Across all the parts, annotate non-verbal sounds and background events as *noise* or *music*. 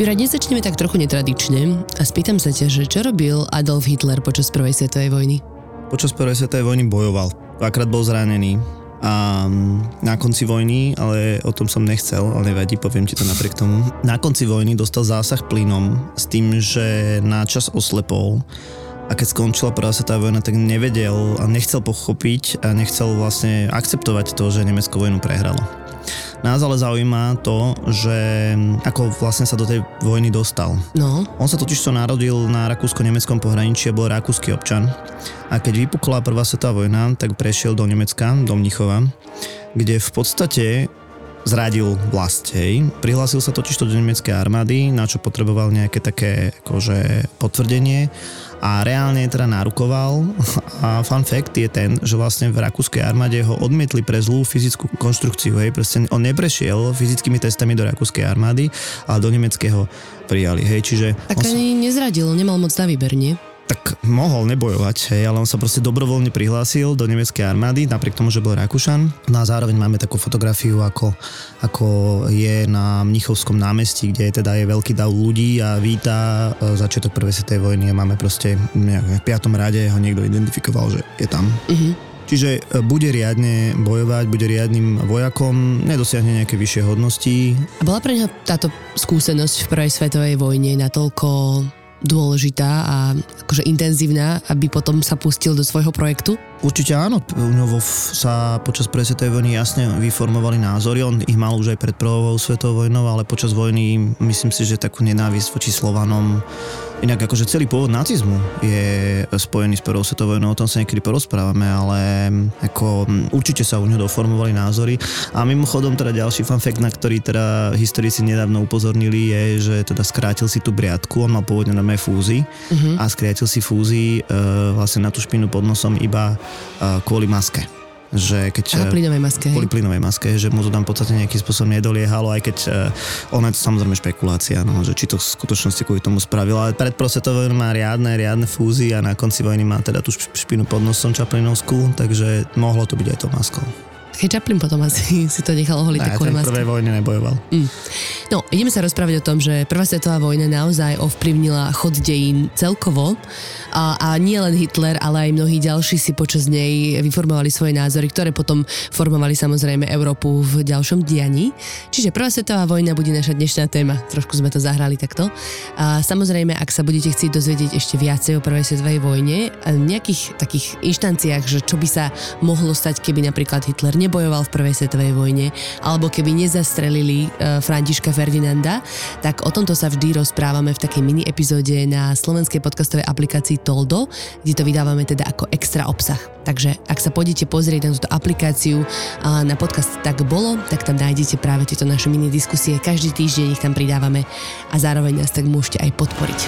Jura, dnes začneme tak trochu netradične a spýtam sa ťa, že čo robil Adolf Hitler počas prvej svetovej vojny? Počas prvej svetovej vojny bojoval. Dvakrát bol zranený a na konci vojny, ale o tom som nechcel, ale nevadí, poviem ti to napriek tomu. Na konci vojny dostal zásah plynom s tým, že náčas oslepol a keď skončila prvá svetová vojna, tak nevedel a nechcel pochopiť a nechcel vlastne akceptovať to, že Nemecko vojnu prehralo. Nás ale zaujíma to, že ako vlastne sa do tej vojny dostal. No. On sa totiž to narodil na rakúsko-nemeckom pohraničí a bol rakúsky občan. A keď vypukla prvá svetová vojna, tak prešiel do Nemecka, do Mnichova, kde v podstate zradil vlast, hej. Prihlásil sa totiž do nemeckej armády, na čo potreboval nejaké také akože potvrdenie a reálne teda narukoval a fun fact je ten, že vlastne v rakúskej armáde ho odmietli pre zlú fyzickú konštrukciu, hej, proste on neprešiel fyzickými testami do rakúskej armády, ale do nemeckého prijali, hej, čiže... Tak ani sa... nezradil, nemal moc na výber, nie? Tak mohol nebojovať, hej, ale on sa proste dobrovoľne prihlásil do nemeckej armády, napriek tomu, že bol Rakúšan. No a zároveň máme takú fotografiu, ako, ako je na Mnichovskom námestí, kde je teda je veľký dav ľudí a víta e, začiatok prvej svetovej vojny a máme proste v piatom rade ho niekto identifikoval, že je tam. Uh-huh. Čiže e, bude riadne bojovať, bude riadnym vojakom, nedosiahne nejaké vyššie hodnosti. A bola pre neho táto skúsenosť v prvej svetovej vojne natoľko dôležitá a akože intenzívna, aby potom sa pustil do svojho projektu? Určite áno, u neho sa počas prvej svetovej vojny jasne vyformovali názory, on ich mal už aj pred prvou svetovou vojnou, ale počas vojny myslím si, že takú nenávisť voči Slovanom Inak akože celý pôvod nacizmu je spojený s prvou svetovou vojnou, o tom sa niekedy porozprávame, ale ako určite sa u neho doformovali názory. A mimochodom teda ďalší fun fact, na ktorý teda historici nedávno upozornili, je, že teda skrátil si tú briadku, on mal pôvodne na fúzy uh-huh. a skrátil si fúzy e, vlastne na tú špinu pod nosom iba e, kvôli maske že keď... A plynovej maske. Kvôli plynovej maske, že mu to tam v podstate nejakým spôsobom nedoliehalo, aj keď uh, ona je to samozrejme špekulácia, no, že či to v skutočnosti kvôli tomu spravil, ale pred prosvetovou má riadne, riadne fúzy a na konci vojny má teda tú špinu pod nosom čaplinovskú, takže mohlo to byť aj to maskou. Keď Chaplin potom asi *laughs* si to nechal oholiť tak kvôli prvej vojne nebojoval. Mm. No, ideme sa rozprávať o tom, že Prvá svetová vojna naozaj ovplyvnila chod dejín celkovo a, a nie len Hitler, ale aj mnohí ďalší si počas nej vyformovali svoje názory, ktoré potom formovali samozrejme Európu v ďalšom dianí. Čiže Prvá svetová vojna bude naša dnešná téma. Trošku sme to zahrali takto. A samozrejme, ak sa budete chcieť dozvedieť ešte viacej o Prvej svetovej vojne, nejakých takých inštanciách, že čo by sa mohlo stať, keby napríklad Hitler nebol nebojoval v prvej svetovej vojne, alebo keby nezastrelili uh, Františka Ferdinanda, tak o tomto sa vždy rozprávame v takej mini epizóde na slovenskej podcastovej aplikácii Toldo, kde to vydávame teda ako extra obsah. Takže ak sa pôjdete pozrieť na túto aplikáciu na podcast Tak bolo, tak tam nájdete práve tieto naše mini diskusie. Každý týždeň ich tam pridávame a zároveň nás tak môžete aj podporiť.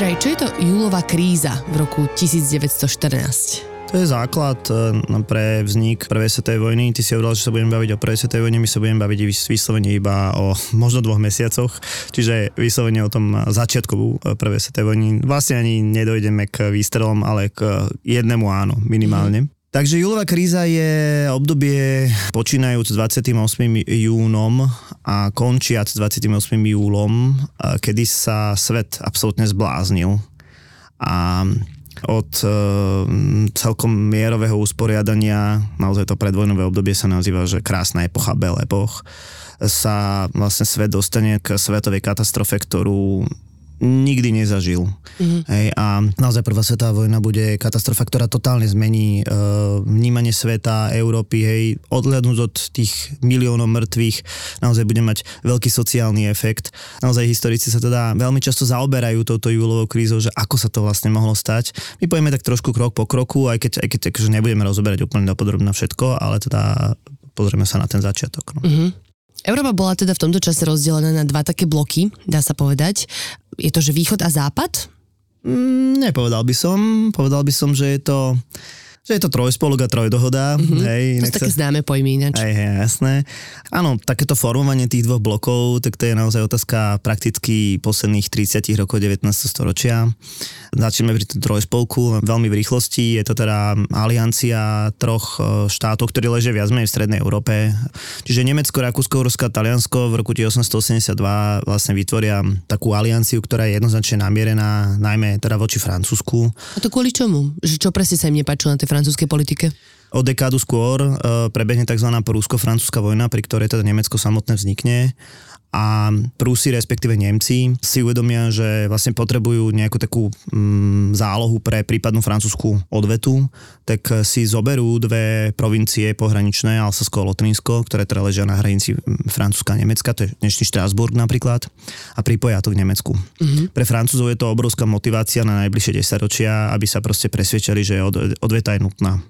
Juraj, čo je to júlová kríza v roku 1914? To je základ e, pre vznik prvej svetovej vojny. Ty si hovoril, že sa budeme baviť o prvej svetovej vojne, my sa budeme baviť vyslovene iba o *laughs* možno dvoch mesiacoch, čiže vyslovene o tom začiatku e, prvej svetovej vojny. Vlastne ani nedojdeme k výstrelom, ale k jednému áno, minimálne. Mm. Takže júlová kríza je obdobie počínajúc 28. júnom a končiac 28. júlom, kedy sa svet absolútne zbláznil. A od e, celkom mierového usporiadania, naozaj to predvojnové obdobie sa nazýva, že krásna epocha, bel epoch, sa vlastne svet dostane k svetovej katastrofe, ktorú nikdy nezažil. Mm-hmm. Hej, a naozaj prvá svetová vojna bude katastrofa, ktorá totálne zmení e, vnímanie sveta, Európy, hej, odhľadnúť od tých miliónov mŕtvych, naozaj bude mať veľký sociálny efekt. Naozaj historici sa teda veľmi často zaoberajú touto júlovou krízou, že ako sa to vlastne mohlo stať. My povieme tak trošku krok po kroku, aj keď, aj keď akože nebudeme rozoberať úplne dopodrobne všetko, ale teda pozrieme sa na ten začiatok. No. Mm-hmm. Európa bola teda v tomto čase rozdelená na dva také bloky, dá sa povedať. Je to, že východ a západ? Mm, nepovedal by som. Povedal by som, že je to že je to trojspolok a trojdohoda. Mm-hmm. Hej, to sú také sa... známe pojmy ináč. Hej, hej, jasné. Áno, takéto formovanie tých dvoch blokov, tak to je naozaj otázka prakticky posledných 30 rokov 19. storočia. Začneme pri trojspolku veľmi v rýchlosti. Je to teda aliancia troch e, štátov, ktorí ležia viac menej v strednej Európe. Čiže Nemecko, Rakúsko, Rusko, Taliansko v roku 1882 vlastne vytvoria takú alianciu, ktorá je jednoznačne namierená najmä teda voči Francúzsku. A to kvôli čomu? Že čo presne sa im nepáčilo na tej francúzskej politike? O dekádu skôr uh, prebehne tzv. prúsko-francúzska vojna, pri ktorej teda Nemecko samotné vznikne a Prúsi, respektíve Nemci, si uvedomia, že vlastne potrebujú nejakú takú mm, zálohu pre prípadnú francúzskú odvetu, tak si zoberú dve provincie pohraničné, Alsasko a Lotrinsko, ktoré teda ležia na hranici mm, Francúzska a Nemecka, to je dnešný Štrásburg napríklad, a pripoja to k Nemecku. Mm-hmm. Pre Francúzov je to obrovská motivácia na najbližšie desaťročia, aby sa proste presvedčali, že od, odveta je nutná.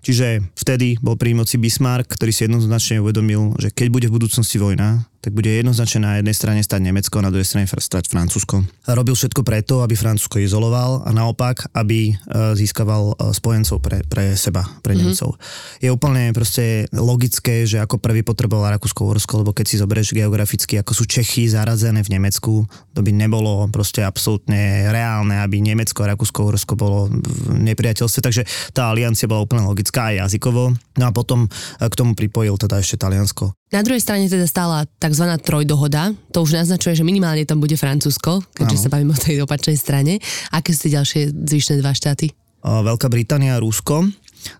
Čiže vtedy bol pri moci Bismarck, ktorý si jednoznačne uvedomil, že keď bude v budúcnosti vojna, tak bude jednoznačne na jednej strane stať Nemecko, na druhej strane stať Francúzsko. A robil všetko preto, aby Francúzsko izoloval a naopak, aby e, získaval e, spojencov pre, pre seba, pre mm-hmm. Nemcov. Je úplne proste logické, že ako prvý potreboval Rakúsko-Uhorsko, lebo keď si zoberieš geograficky, ako sú Čechy zaradzené v Nemecku, to by nebolo proste absolútne reálne, aby Nemecko a Rakúsko-Uhorsko bolo v nepriateľstve, takže tá aliancia bola úplne logická aj jazykovo. No a potom e, k tomu pripojil teda ešte Taliansko. Na druhej strane teda stála tzv. trojdohoda. To už naznačuje, že minimálne tam bude Francúzsko, keďže ano. sa bavíme o tej opačnej strane. Aké sú ďalšie zvyšné dva štáty? Veľká Británia a Rusko.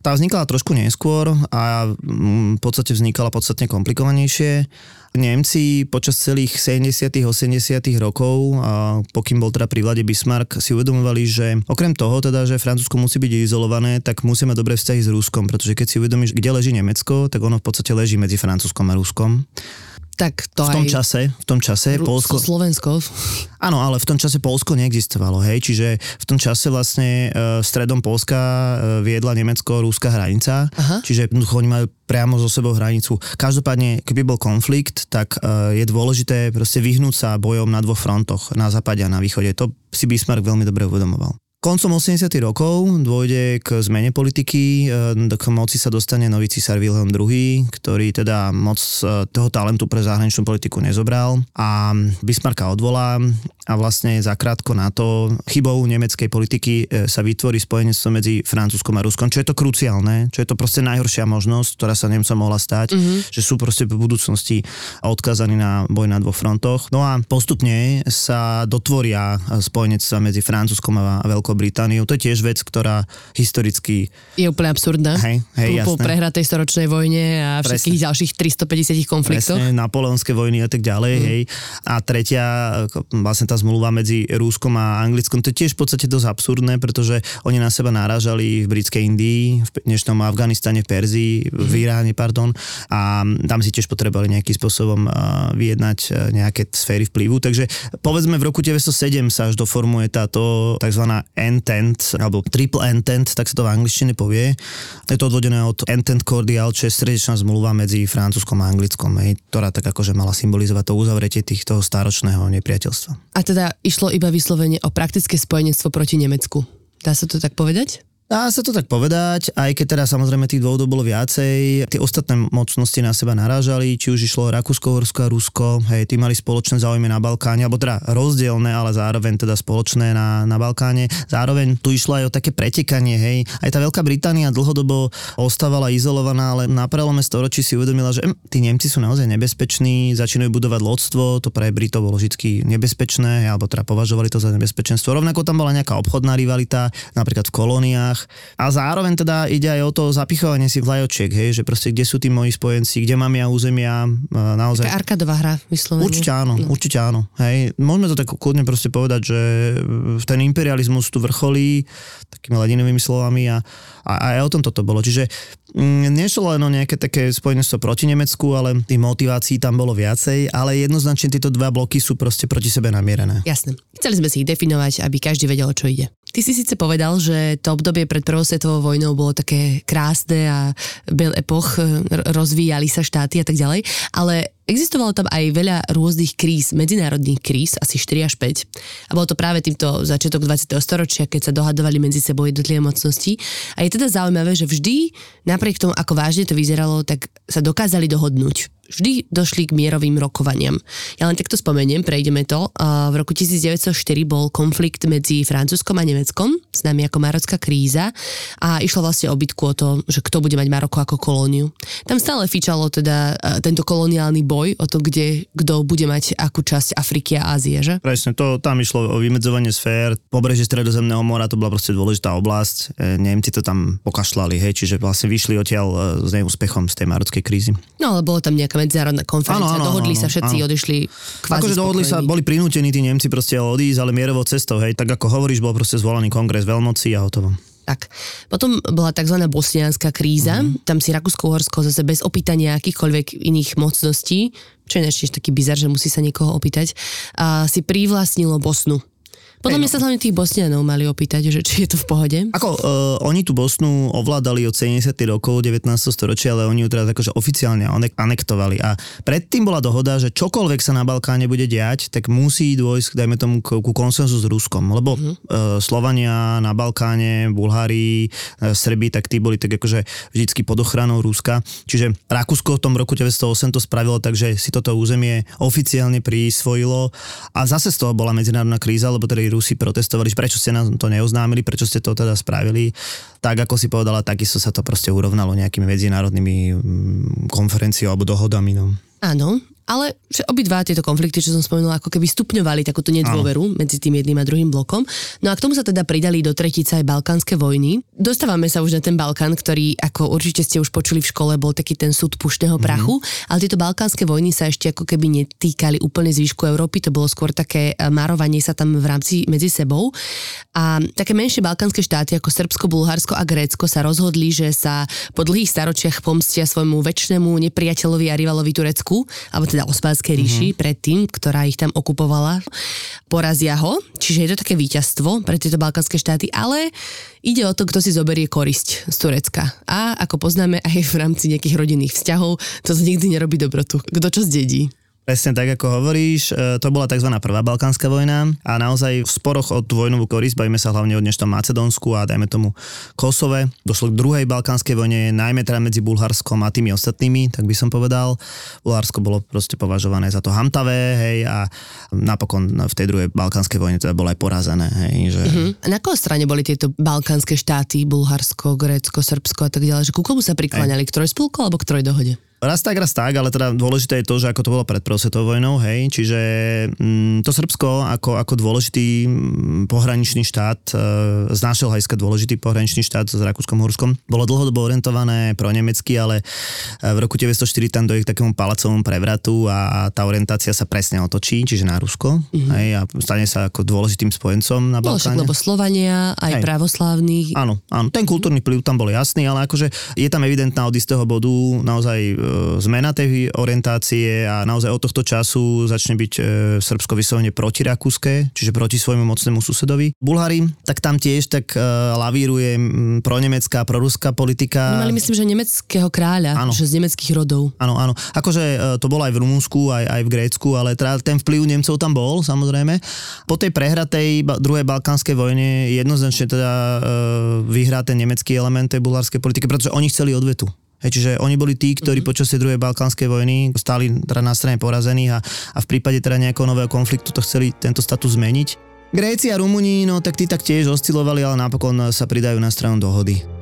Tá vznikala trošku neskôr a mm, v podstate vznikala podstatne komplikovanejšie. Nemci počas celých 70 80 rokov, a pokým bol teda pri vlade Bismarck, si uvedomovali, že okrem toho teda, že Francúzsko musí byť izolované, tak musí mať dobré vzťahy s Ruskom, pretože keď si uvedomíš, kde leží Nemecko, tak ono v podstate leží medzi Francúzskom a Ruskom. Tak to v tom aj... čase, v tom čase Ru- Polsko... Slovensko. Áno, ale v tom čase Polsko neexistovalo, hej, čiže v tom čase vlastne e, stredom Polska e, viedla nemecko-rúska hranica, Aha. čiže oni majú priamo so sebou hranicu. Každopádne, keby bol konflikt, tak e, je dôležité proste vyhnúť sa bojom na dvoch frontoch, na západe a na východe. To si Bismarck veľmi dobre uvedomoval. Koncom 80. rokov dôjde k zmene politiky, e, k moci sa dostane nový císar Wilhelm II, ktorý teda moc e, toho talentu pre zahraničnú politiku nezobral a Bismarcka odvolá a vlastne zakrátko na to chybou nemeckej politiky e, sa vytvorí spojenectvo medzi Francúzskom a Ruskom, čo je to kruciálne, čo je to proste najhoršia možnosť, ktorá sa Nemcom mohla stať, mm-hmm. že sú proste v budúcnosti odkazaní na boj na dvoch frontoch. No a postupne sa dotvoria spojenectva medzi Francúzskom a Veľkou Britániou. To je tiež vec, ktorá historicky... Je úplne absurdná. Hej, hej, po, po prehratej storočnej vojne a všetkých Presne. ďalších 350 konfliktov. Presne, napoleonské vojny a tak ďalej. Mm. Hej. A tretia, vlastne tá zmluva medzi Rúskom a Anglickom, to je tiež v podstate dosť absurdné, pretože oni na seba narážali v britskej Indii, v dnešnom Afganistane, v Perzii, v mhm. Iráne, pardon, a tam si tiež potrebovali nejakým spôsobom vyjednať e, nejaké sféry vplyvu. Takže povedzme v roku 1907 sa až doformuje táto tzv. Entent, alebo Triple Entent, tak sa to v angličtine povie. Je to odvodené od Entent Cordial, čo je srdečná zmluva medzi Francúzskom a Anglickom, ktorá tak akože mala symbolizovať to uzavretie týchto stáročného nepriateľstva. A teda išlo iba vyslovene o praktické spojenectvo proti Nemecku. Dá sa to tak povedať? Dá sa to tak povedať, aj keď teda samozrejme tých dôvodov bolo viacej. Tie ostatné mocnosti na seba narážali, či už išlo Rakúsko, Horsko a Rusko, hej, tí mali spoločné záujmy na Balkáne, alebo teda rozdielne, ale zároveň teda spoločné na, na Balkáne. Zároveň tu išlo aj o také pretekanie, hej. Aj tá Veľká Británia dlhodobo ostávala izolovaná, ale na prelome storočí si uvedomila, že hm, tí Nemci sú naozaj nebezpeční, začínajú budovať lodstvo, to pre Britov bolo vždy nebezpečné, alebo teda považovali to za nebezpečenstvo. Rovnako tam bola nejaká obchodná rivalita, napríklad v kolóniách, voľbách. A zároveň teda ide aj o to zapichovanie si vlajočiek, hej, že proste kde sú tí moji spojenci, kde mám ja územia, naozaj. Taká arkadová hra, vyslovene. Určite áno, no. určite áno. Hej. Môžeme to tak kľudne proste povedať, že ten imperializmus tu vrcholí takými ladinovými slovami a, a aj o tom toto bolo. Čiže nešlo len o nejaké také spojenstvo proti Nemecku, ale tých motivácií tam bolo viacej, ale jednoznačne tieto dva bloky sú proste proti sebe namierené. Jasné. Chceli sme si ich definovať, aby každý vedel, o čo ide. Ty si síce povedal, že to obdobie pred prvou svetovou vojnou bolo také krásne a bel epoch, rozvíjali sa štáty a tak ďalej, ale Existovalo tam aj veľa rôznych kríz, medzinárodných kríz, asi 4 až 5. A bolo to práve týmto začiatok 20. storočia, keď sa dohadovali medzi sebou jednotlivé mocnosti. A je teda zaujímavé, že vždy, napriek tomu, ako vážne to vyzeralo, tak sa dokázali dohodnúť vždy došli k mierovým rokovaniam. Ja len takto spomeniem, prejdeme to. V roku 1904 bol konflikt medzi Francúzskom a Nemeckom, nami ako Marocká kríza a išlo vlastne o bitku o to, že kto bude mať Maroko ako kolóniu. Tam stále fičalo teda tento koloniálny boj o to, kde kto bude mať akú časť Afriky a Ázie, že? Presne, to tam išlo o vymedzovanie sfér. Pobrežie Stredozemného mora to bola proste dôležitá oblasť. E, Nemci to tam pokašľali, hej, čiže vlastne vyšli odtiaľ e, s neúspechom z tej marockej krízy. No ale bolo tam nejaká medzinárodná konferencia, ano, ano, dohodli ano, sa všetci, ano. odišli kvázi Akože dohodli sa, boli prinútení tí Nemci proste odísť, ale mierovou cestou, hej, tak ako hovoríš, bol proste zvolaný kongres veľmoci a hotovo. Tak. Potom bola tzv. bosnianská kríza, mm. tam si Rakúsko-Uhorsko zase bez opýtania akýchkoľvek iných mocností, čo je ešte taký bizar, že musí sa niekoho opýtať, a si privlastnilo Bosnu. Podľa mňa sa hlavne tých Bosnianov mali opýtať, že či je to v pohode. Ako, uh, oni tú Bosnu ovládali od 70. rokov 19. storočia, ale oni ju teraz akože oficiálne anektovali. A predtým bola dohoda, že čokoľvek sa na Balkáne bude diať, tak musí dôjsť, dajme tomu, ku, ku konsenzu s Ruskom. Lebo uh-huh. uh, Slovania na Balkáne, Bulhári, uh, Srbi, tak tí boli tak akože vždycky pod ochranou Ruska. Čiže Rakúsko v tom roku 1908 to spravilo tak, že si toto územie oficiálne prisvojilo a zase z toho bola medzinárodná kríza, lebo tedy Rusi protestovali, prečo ste nám to neoznámili, prečo ste to teda spravili. Tak ako si povedala, takisto sa to proste urovnalo nejakými medzinárodnými mm, konferenciou alebo dohodami. No. Áno, ale že obidva tieto konflikty, čo som spomenula, ako keby stupňovali takúto nedôveru Áno. medzi tým jedným a druhým blokom. No a k tomu sa teda pridali do tretice aj balkánske vojny. Dostávame sa už na ten Balkán, ktorý, ako určite ste už počuli v škole, bol taký ten súd pušného mhm. prachu, mm-hmm. ale tieto balkánske vojny sa ešte ako keby netýkali úplne zvýšku Európy, to bolo skôr také e, marovanie sa tam v rámci medzi sebou. A také menšie balkánske štáty ako Srbsko, Bulharsko a Grécko sa rozhodli, že sa po dlhých staročiach pomstia svojmu väčšnému nepriateľovi a rivalovi Turecku, alebo teda teda Osmanskej ríši mm-hmm. predtým, ktorá ich tam okupovala. Porazia ho, čiže je to také víťazstvo pre tieto balkánske štáty, ale ide o to, kto si zoberie korisť z Turecka. A ako poznáme aj v rámci nejakých rodinných vzťahov, to sa nikdy nerobí dobrotu. Kto čo zdedí. Presne tak, ako hovoríš, e, to bola tzv. prvá balkánska vojna a naozaj v sporoch od vojnovú korisť, bavíme sa hlavne o dnešnom Macedónsku a dajme tomu Kosove. Došlo k druhej balkánskej vojne, najmä teda medzi Bulharskom a tými ostatnými, tak by som povedal. Bulharsko bolo proste považované za to hamtavé, hej, a napokon v tej druhej balkánskej vojne teda bolo aj porazené, hej. Že... Uh-huh. A na koho strane boli tieto balkánske štáty, Bulharsko, Grécko, Srbsko a tak ďalej, že ku komu sa prikláňali, k trojspolku alebo k trojdohode? Raz tak, raz tak, ale teda dôležité je to, že ako to bolo pred prvou svetovou vojnou, hej, čiže mm, to Srbsko ako, ako dôležitý mm, pohraničný štát, e, z nášho hľadiska dôležitý pohraničný štát s Rakúskom Horskom, bolo dlhodobo orientované pro nemecky, ale e, v roku 1904 tam dojde k takému palacovom prevratu a, a tá orientácia sa presne otočí, čiže na Rusko, mm-hmm. hej, a stane sa ako dôležitým spojencom na Balkáne. lebo Slovania, aj hej. pravoslávnych. Áno, áno, ten kultúrny vplyv tam bol jasný, ale akože je tam evidentná od istého bodu naozaj e, zmena tej orientácie a naozaj od tohto času začne byť e, Srbsko vyslovene protirakúske, čiže proti svojmu mocnému susedovi. Bulhári, tak tam tiež tak e, lavíruje pronemecká, proruská politika. No, mali myslím, že nemeckého kráľa, ano. že z nemeckých rodov. Áno, áno. Akože e, to bolo aj v Rumunsku, aj, aj v Grécku, ale teda ten vplyv Nemcov tam bol, samozrejme. Po tej prehratej druhej balkánskej vojne jednoznačne teda vyhrá ten nemecký element tej bulharskej politiky, pretože oni chceli odvetu. Hej, čiže oni boli tí, ktorí mm-hmm. počas tej druhej balkánskej vojny stáli teda na strane porazených a, a v prípade teda nejakého nového konfliktu to chceli tento status zmeniť. Gréci a Rumúni, no tak tí tak tiež oscilovali, ale napokon sa pridajú na stranu dohody.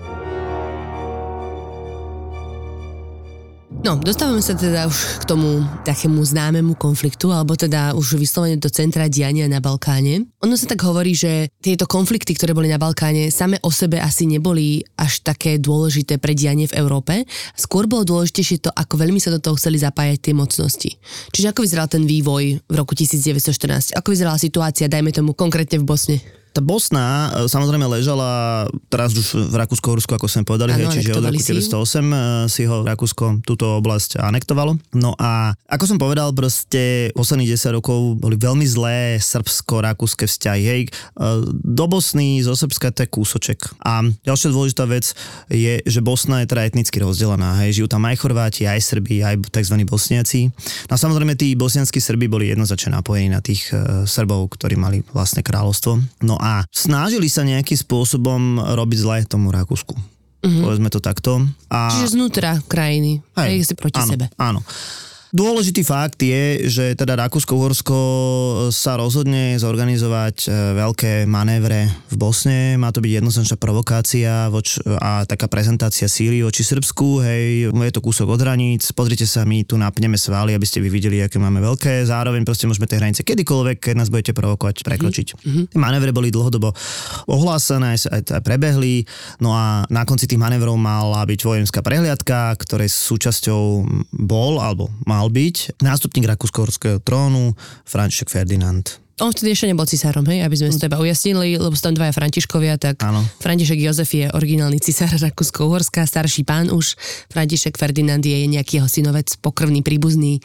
No, dostávame sa teda už k tomu takému známemu konfliktu, alebo teda už vyslovene do centra diania na Balkáne. Ono sa tak hovorí, že tieto konflikty, ktoré boli na Balkáne, same o sebe asi neboli až také dôležité pre dianie v Európe. Skôr bolo dôležitejšie to, ako veľmi sa do toho chceli zapájať tie mocnosti. Čiže ako vyzeral ten vývoj v roku 1914? Ako vyzerala situácia, dajme tomu konkrétne v Bosne? Tá Bosna e, samozrejme ležala teraz už v Rakúsko-Horsku, ako sme povedali, Áno, hej, čiže od roku anektovali si ju. 1908 si ho Rakúsko túto oblasť anektovalo. No a ako som povedal, proste posledných 10 rokov boli veľmi zlé srbsko-rakúske vzťahy. Hej, E, do Bosny zo Srbska to je kúsoček. A ďalšia dôležitá vec je, že Bosna je teda etnicky rozdelená. Hej, žijú tam aj Chorváti, aj Srbi, aj tzv. Bosniaci. No a samozrejme tí bosnianskí Srbi boli jednoznačne napojení na tých e, Srbov, ktorí mali vlastné kráľovstvo. No a snažili sa nejakým spôsobom robiť zle tomu Rakúsku. Mm-hmm. Povedzme to takto. A... Čiže znútra krajiny, hej, si proti áno, sebe. Áno. Dôležitý fakt je, že teda Rakúsko-Uhorsko sa rozhodne zorganizovať e, veľké manévre v Bosne. Má to byť jednoznačná provokácia voč, a taká prezentácia síly voči Srbsku. Hej, je to kúsok od hraníc. Pozrite sa, my tu napneme svaly, aby ste vy videli, aké máme veľké. Zároveň proste môžeme tie hranice kedykoľvek, keď nás budete provokovať, prekročiť. Mm-hmm. Tie manévre boli dlhodobo ohlásené, aj, aj prebehli. No a na konci tých manévrov mala byť vojenská prehliadka, ktorej súčasťou bol, alebo mal byť nástupník rakúsko-horského trónu František Ferdinand. On vtedy ešte nebol cisárom, hej, aby sme si to iba ujasnili, lebo sú tam dvaja Františkovia, tak Áno. František Jozef je originálny cisár Rakúsko-Uhorska, starší pán už, František Ferdinand je nejaký jeho synovec, pokrvný príbuzný,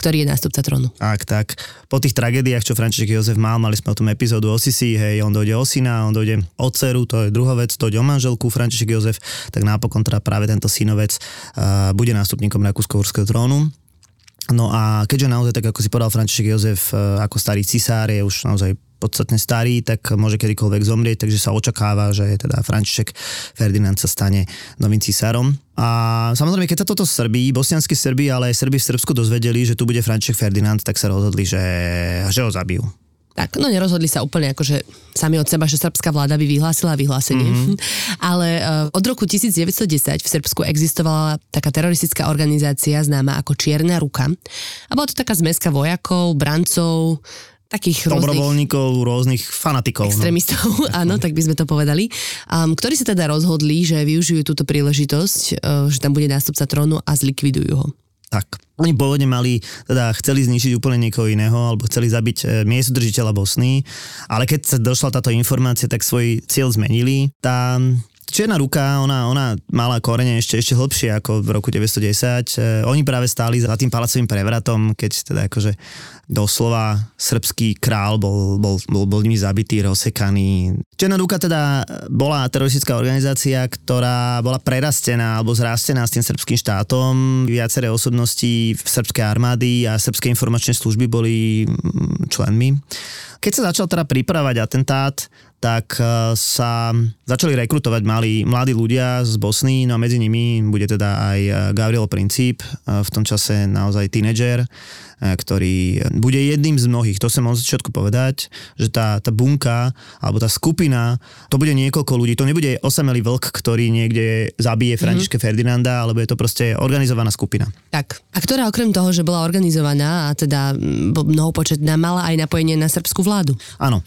ktorý je nástupca trónu. Ak tak, po tých tragédiách, čo František Jozef mal, mali sme o tom epizódu o Sisi, hej, on dojde o syna, on dojde o dceru, to je druhá vec, dojde o manželku František Jozef, tak napokon teda práve tento synovec uh, bude nástupníkom Rakúsko-Uhorského trónu. No a keďže naozaj, tak ako si povedal František Jozef, e, ako starý cisár je už naozaj podstatne starý, tak môže kedykoľvek zomrieť, takže sa očakáva, že teda František Ferdinand sa stane novým cisárom. A samozrejme, keď sa toto Srbí, bosnianskí Srbi, ale aj Srbi v Srbsku dozvedeli, že tu bude František Ferdinand, tak sa rozhodli, že, že ho zabijú. Tak, no nerozhodli sa úplne akože sami od seba, že srbská vláda by vyhlásila vyhlásenie. Mm-hmm. *laughs* Ale uh, od roku 1910 v Srbsku existovala taká teroristická organizácia známa ako Čierna ruka. A bola to taká zmeska vojakov, brancov, takých rôznych Dobrovoľníkov, rôznych fanatikov. No. extrémistov, *laughs* áno, tak by sme to povedali, um, ktorí sa teda rozhodli, že využijú túto príležitosť, uh, že tam bude nástupca trónu a zlikvidujú ho. Tak. Oni pôvodne mali, teda chceli zničiť úplne niekoho iného, alebo chceli zabiť e, miestodržiteľa Bosny, ale keď sa došla táto informácia, tak svoj cieľ zmenili. Tá Čierna ruka, ona, ona mala korene ešte, ešte hlbšie ako v roku 1910. E, oni práve stáli za tým palacovým prevratom, keď teda akože doslova srbský král bol, bol, bol, bol nimi zabitý, rozsekaný. Čierna ruka teda bola teroristická organizácia, ktorá bola prerastená alebo zrastená s tým srbským štátom. Viaceré osobnosti v srbskej armády a srbskej informačnej služby boli členmi. Keď sa začal teda pripravať atentát, tak e, sa začali rekrutovať mali mladí ľudia z Bosny, no a medzi nimi bude teda aj e, Gabriel Princip, e, v tom čase naozaj tínedžer, ktorý bude jedným z mnohých, to som od začiatku povedať, že tá, tá bunka alebo tá skupina, to bude niekoľko ľudí, to nebude osamelý vlk, ktorý niekde zabije Františke mm-hmm. Ferdinanda, alebo je to proste organizovaná skupina. Tak. A ktorá okrem toho, že bola organizovaná a teda mnohopočetná, mala aj napojenie na srbskú vládu. Áno.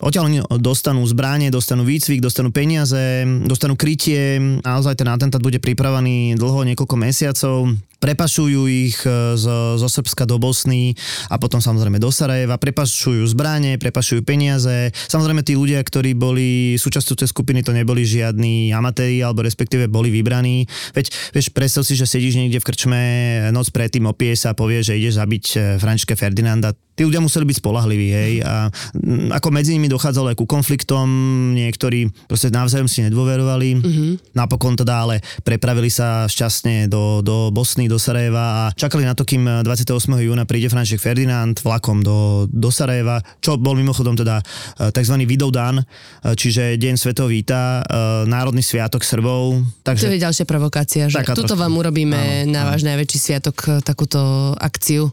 Odtiaľ oni dostanú zbranie, dostanú výcvik, dostanú peniaze, dostanú krytie. Naozaj ten atentát bude pripravený dlho, niekoľko mesiacov. Prepašujú ich e, zo, zo Srbska do Bosny a potom samozrejme do Sarajeva. Prepašujú zbranie, prepašujú peniaze. Samozrejme tí ľudia, ktorí boli súčasťou tej skupiny, to neboli žiadni amatéri, alebo respektíve boli vybraní. Veď, vieš, predstav si, že sedíš niekde v krčme noc predtým opie sa a povie, že ideš zabiť e, Františka Ferdinanda. Tí ľudia museli byť spolahliví, hej. A mm, ako medzi nimi dochádzalo aj ku konfliktom, niektorí proste navzájom si nedôverovali. Mm-hmm. Napokon teda ale prepravili sa šťastne do, do Bosny, do Sarajeva a čakali na to, kým 28. júna príde František Ferdinand vlakom do, do Sarajeva, čo bol mimochodom teda e, tzv. Vidovdan, e, čiže Deň Svetov víta, e, národný sviatok Srbov. To Takže je ďalšia provokácia, že tuto vám urobíme Áno, na váš najväčší sviatok takúto akciu,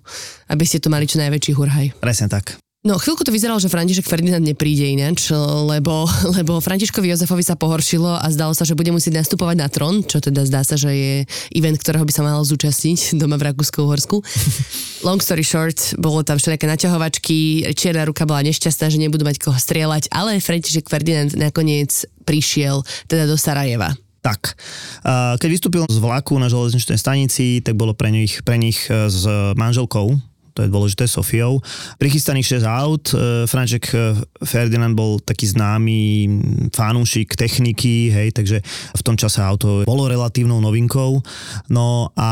aby ste tu mali čo najväčší hurhaj. presne tak. No chvíľku to vyzeralo, že František Ferdinand nepríde ináč, lebo, *laughs* lebo Františkovi Jozefovi sa pohoršilo a zdalo sa, že bude musieť nastupovať na trón, čo teda zdá sa, že je event, ktorého by sa mal zúčastniť *laughs* doma v Rakúsku-Uhorsku. *laughs* Long story short, bolo tam všelijaké naťahovačky, čierna ruka bola nešťastná, že nebudú mať koho strieľať, ale František Ferdinand nakoniec prišiel teda do Sarajeva. Tak, keď vystúpil z vlaku na železničnej stanici, tak bolo pre nich, pre nich e, s manželkou, to je dôležité, Sofiou. Prichystaných 6 aut, e, Franček e, Ferdinand bol taký známy fanúšik techniky, hej, takže v tom čase auto bolo relatívnou novinkou. No a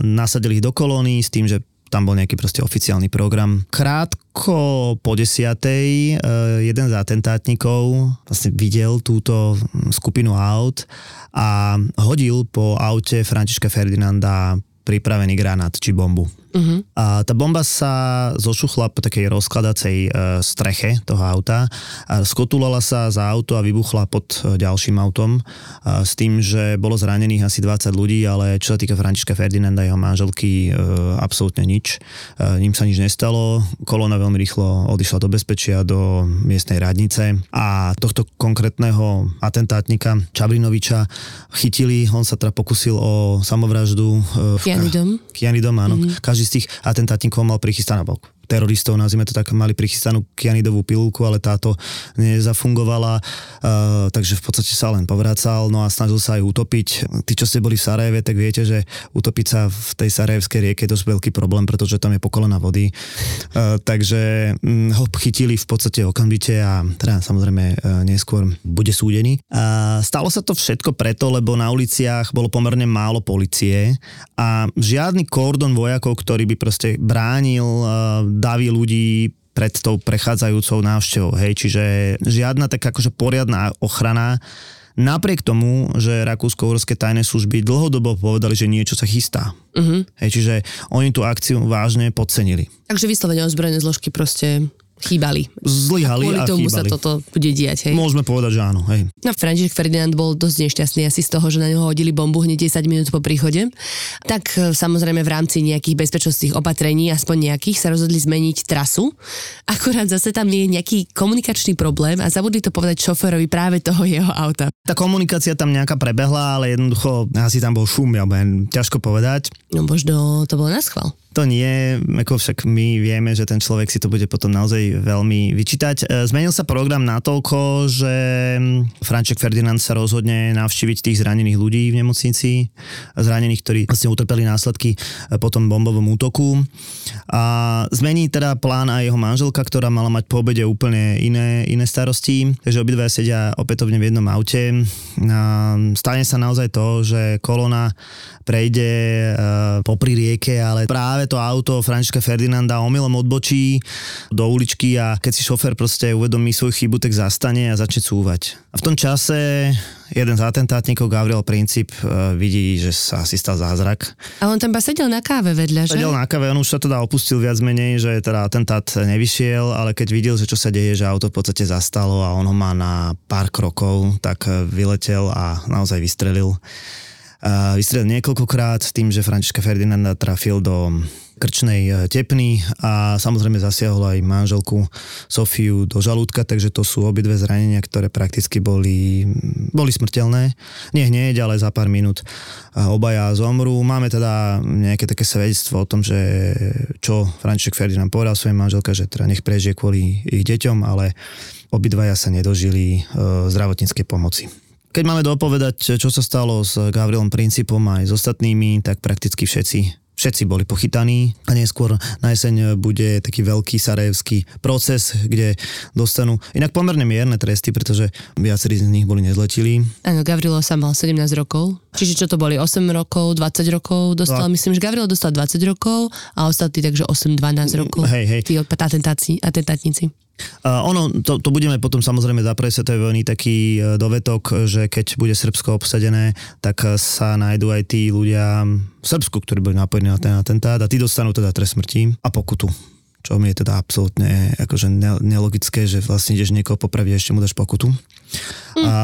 nasadili ich do kolóny s tým, že tam bol nejaký proste oficiálny program. Krátko po desiatej e, jeden z atentátnikov vlastne videl túto skupinu aut a hodil po aute Františka Ferdinanda pripravený granát či bombu. Uh-huh. A tá bomba sa zošuchla po takej rozkladacej e, streche toho auta, a skotulala sa za auto a vybuchla pod e, ďalším autom a s tým, že bolo zranených asi 20 ľudí, ale čo sa týka Františka Ferdinanda a jeho manželky, e, absolútne nič. E, ním sa nič nestalo, kolona veľmi rýchlo odišla do bezpečia, do miestnej radnice a tohto konkrétneho atentátnika Čabrinoviča chytili, on sa teda pokusil o samovraždu. E, Kianidom. Kianidom, áno. Mm-hmm. Z tých atentátnikov mal prichystaný, teroristov, nazvime to tak, mali prichystanú kianidovú pilulku, ale táto nezafungovala, uh, takže v podstate sa len povracal, no a snažil sa aj utopiť. Tí, čo ste boli v Sarajeve, tak viete, že utopiť sa v tej Sarajevskej rieke je dosť veľký problém, pretože tam je pokolená vody. Uh, takže um, ho chytili v podstate okamžite a teda samozrejme uh, neskôr bude súdený. Uh, stalo sa to všetko preto, lebo na uliciach bolo pomerne málo policie a žiadny kordon vojakov, ktorý by proste bránil davy ľudí pred tou prechádzajúcou návštevou. Hej, čiže žiadna taká akože poriadna ochrana Napriek tomu, že rakúsko-uhorské tajné služby dlhodobo povedali, že niečo sa chystá. Uh-huh. Hej, čiže oni tú akciu vážne podcenili. Takže vyslovene ozbrojené zložky proste chýbali. Zlyhali a, a tomu chýbali. sa toto bude diať, hej? Môžeme povedať, že áno, hej. No, František Ferdinand bol dosť nešťastný asi z toho, že na neho hodili bombu hneď 10 minút po príchode. Tak e, samozrejme v rámci nejakých bezpečnostných opatrení, aspoň nejakých, sa rozhodli zmeniť trasu. Akurát zase tam je nejaký komunikačný problém a zabudli to povedať šoférovi práve toho jeho auta. Tá komunikácia tam nejaká prebehla, ale jednoducho asi tam bol šum, ja budem ťažko povedať. No možno to bolo na schvál. To nie, ako však my vieme, že ten človek si to bude potom naozaj veľmi vyčítať. E, zmenil sa program natoľko, že Franček Ferdinand sa rozhodne navštíviť tých zranených ľudí v nemocnici, zranených, ktorí vlastne utrpeli následky e, po tom bombovom útoku. A zmení teda plán aj jeho manželka, ktorá mala mať po obede úplne iné, iné starosti, takže obidva sedia opätovne v jednom aute. A stane sa naozaj to, že kolona prejde uh, popri rieke, ale práve to auto Františka Ferdinanda omylom odbočí do uličky a keď si šofer proste uvedomí svoju chybu, tak zastane a začne cúvať. A v tom čase jeden z atentátnikov, Gabriel Princip, uh, vidí, že sa asi stal zázrak. A on tam sedel na káve vedľa, že? Sedel na káve, on už sa teda opustil viac menej, že teda atentát nevyšiel, ale keď videl, že čo sa deje, že auto v podstate zastalo a on ho má na pár krokov, tak vyletel a naozaj vystrelil vystrelil niekoľkokrát tým, že Františka Ferdinanda trafil do krčnej e, tepny a samozrejme zasiahol aj manželku Sofiu do žalúdka, takže to sú obidve zranenia, ktoré prakticky boli, boli smrteľné. Nie hneď, ale za pár minút obaja zomrú. Máme teda nejaké také svedectvo o tom, že čo František Ferdinand povedal svojej manželke, že teda nech prežije kvôli ich deťom, ale obidvaja sa nedožili e, zdravotníckej pomoci. Keď máme dopovedať, čo sa stalo s Gavrilom Principom aj s ostatnými, tak prakticky všetci všetci boli pochytaní a neskôr na jeseň bude taký veľký sarajevský proces, kde dostanú inak pomerne mierne tresty, pretože viacerí z nich boli nezletili. Áno, Gavrilo sa mal 17 rokov, čiže čo to boli 8 rokov, 20 rokov dostal, no. myslím, že Gavrilo dostal 20 rokov a ostatní takže 8-12 rokov. Hej, hej. Tí atentátnici. Uh, ono, to, to budeme potom samozrejme za svetovej vojny taký uh, dovetok, že keď bude Srbsko obsadené, tak uh, sa nájdú aj tí ľudia v Srbsku, ktorí boli napojení na ten atentát a tí dostanú teda trest smrti a pokutu čo mi je teda absolútne akože nelogické, že vlastne ideš niekoho popraviť a ešte mu dáš pokutu. Mm. A,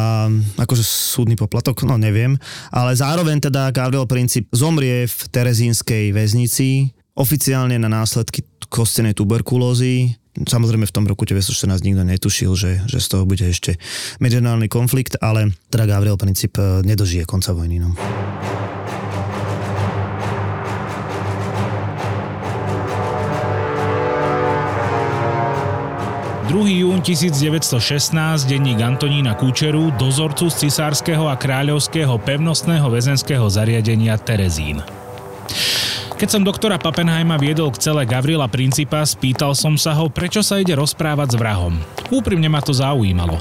akože súdny poplatok, no neviem. Ale zároveň teda Gabriel Princip zomrie v terezínskej väznici, oficiálne na následky kostenej tuberkulózy, samozrejme v tom roku 1914 nikto netušil, že, že z toho bude ešte medzinárodný konflikt, ale teda Gabriel Princip e, nedožije konca vojny. No. 2. jún 1916 denník Antonína Kúčeru, dozorcu z cisárskeho a kráľovského pevnostného väzenského zariadenia Terezín. Keď som doktora Pappenheima viedol k celé Gavrila Principa, spýtal som sa ho, prečo sa ide rozprávať s vrahom. Úprimne ma to zaujímalo.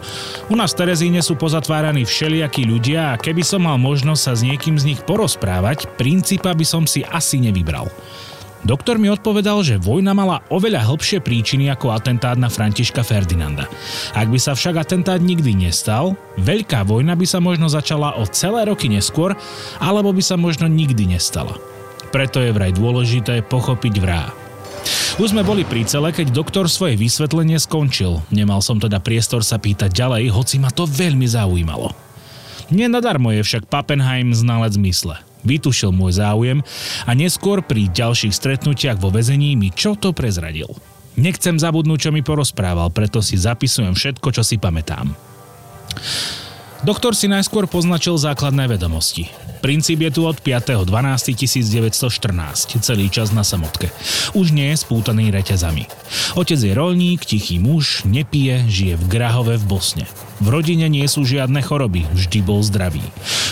U nás v Terezíne sú pozatváraní všelijakí ľudia a keby som mal možnosť sa s niekým z nich porozprávať, Principa by som si asi nevybral. Doktor mi odpovedal, že vojna mala oveľa hĺbšie príčiny ako atentát na Františka Ferdinanda. Ak by sa však atentát nikdy nestal, veľká vojna by sa možno začala o celé roky neskôr, alebo by sa možno nikdy nestala. Preto je vraj dôležité pochopiť vrá. Už sme boli pri cele, keď doktor svoje vysvetlenie skončil. Nemal som teda priestor sa pýtať ďalej, hoci ma to veľmi zaujímalo. Nenadarmo je však Pappenheim znalec mysle. Vytušil môj záujem a neskôr pri ďalších stretnutiach vo väzení mi čo to prezradil. Nechcem zabudnúť, čo mi porozprával, preto si zapisujem všetko, čo si pamätám. Doktor si najskôr poznačil základné vedomosti. Princíp je tu od 5.12.1914, celý čas na samotke. Už nie je spútaný reťazami. Otec je rolník, tichý muž, nepije, žije v Grahove v Bosne. V rodine nie sú žiadne choroby, vždy bol zdravý.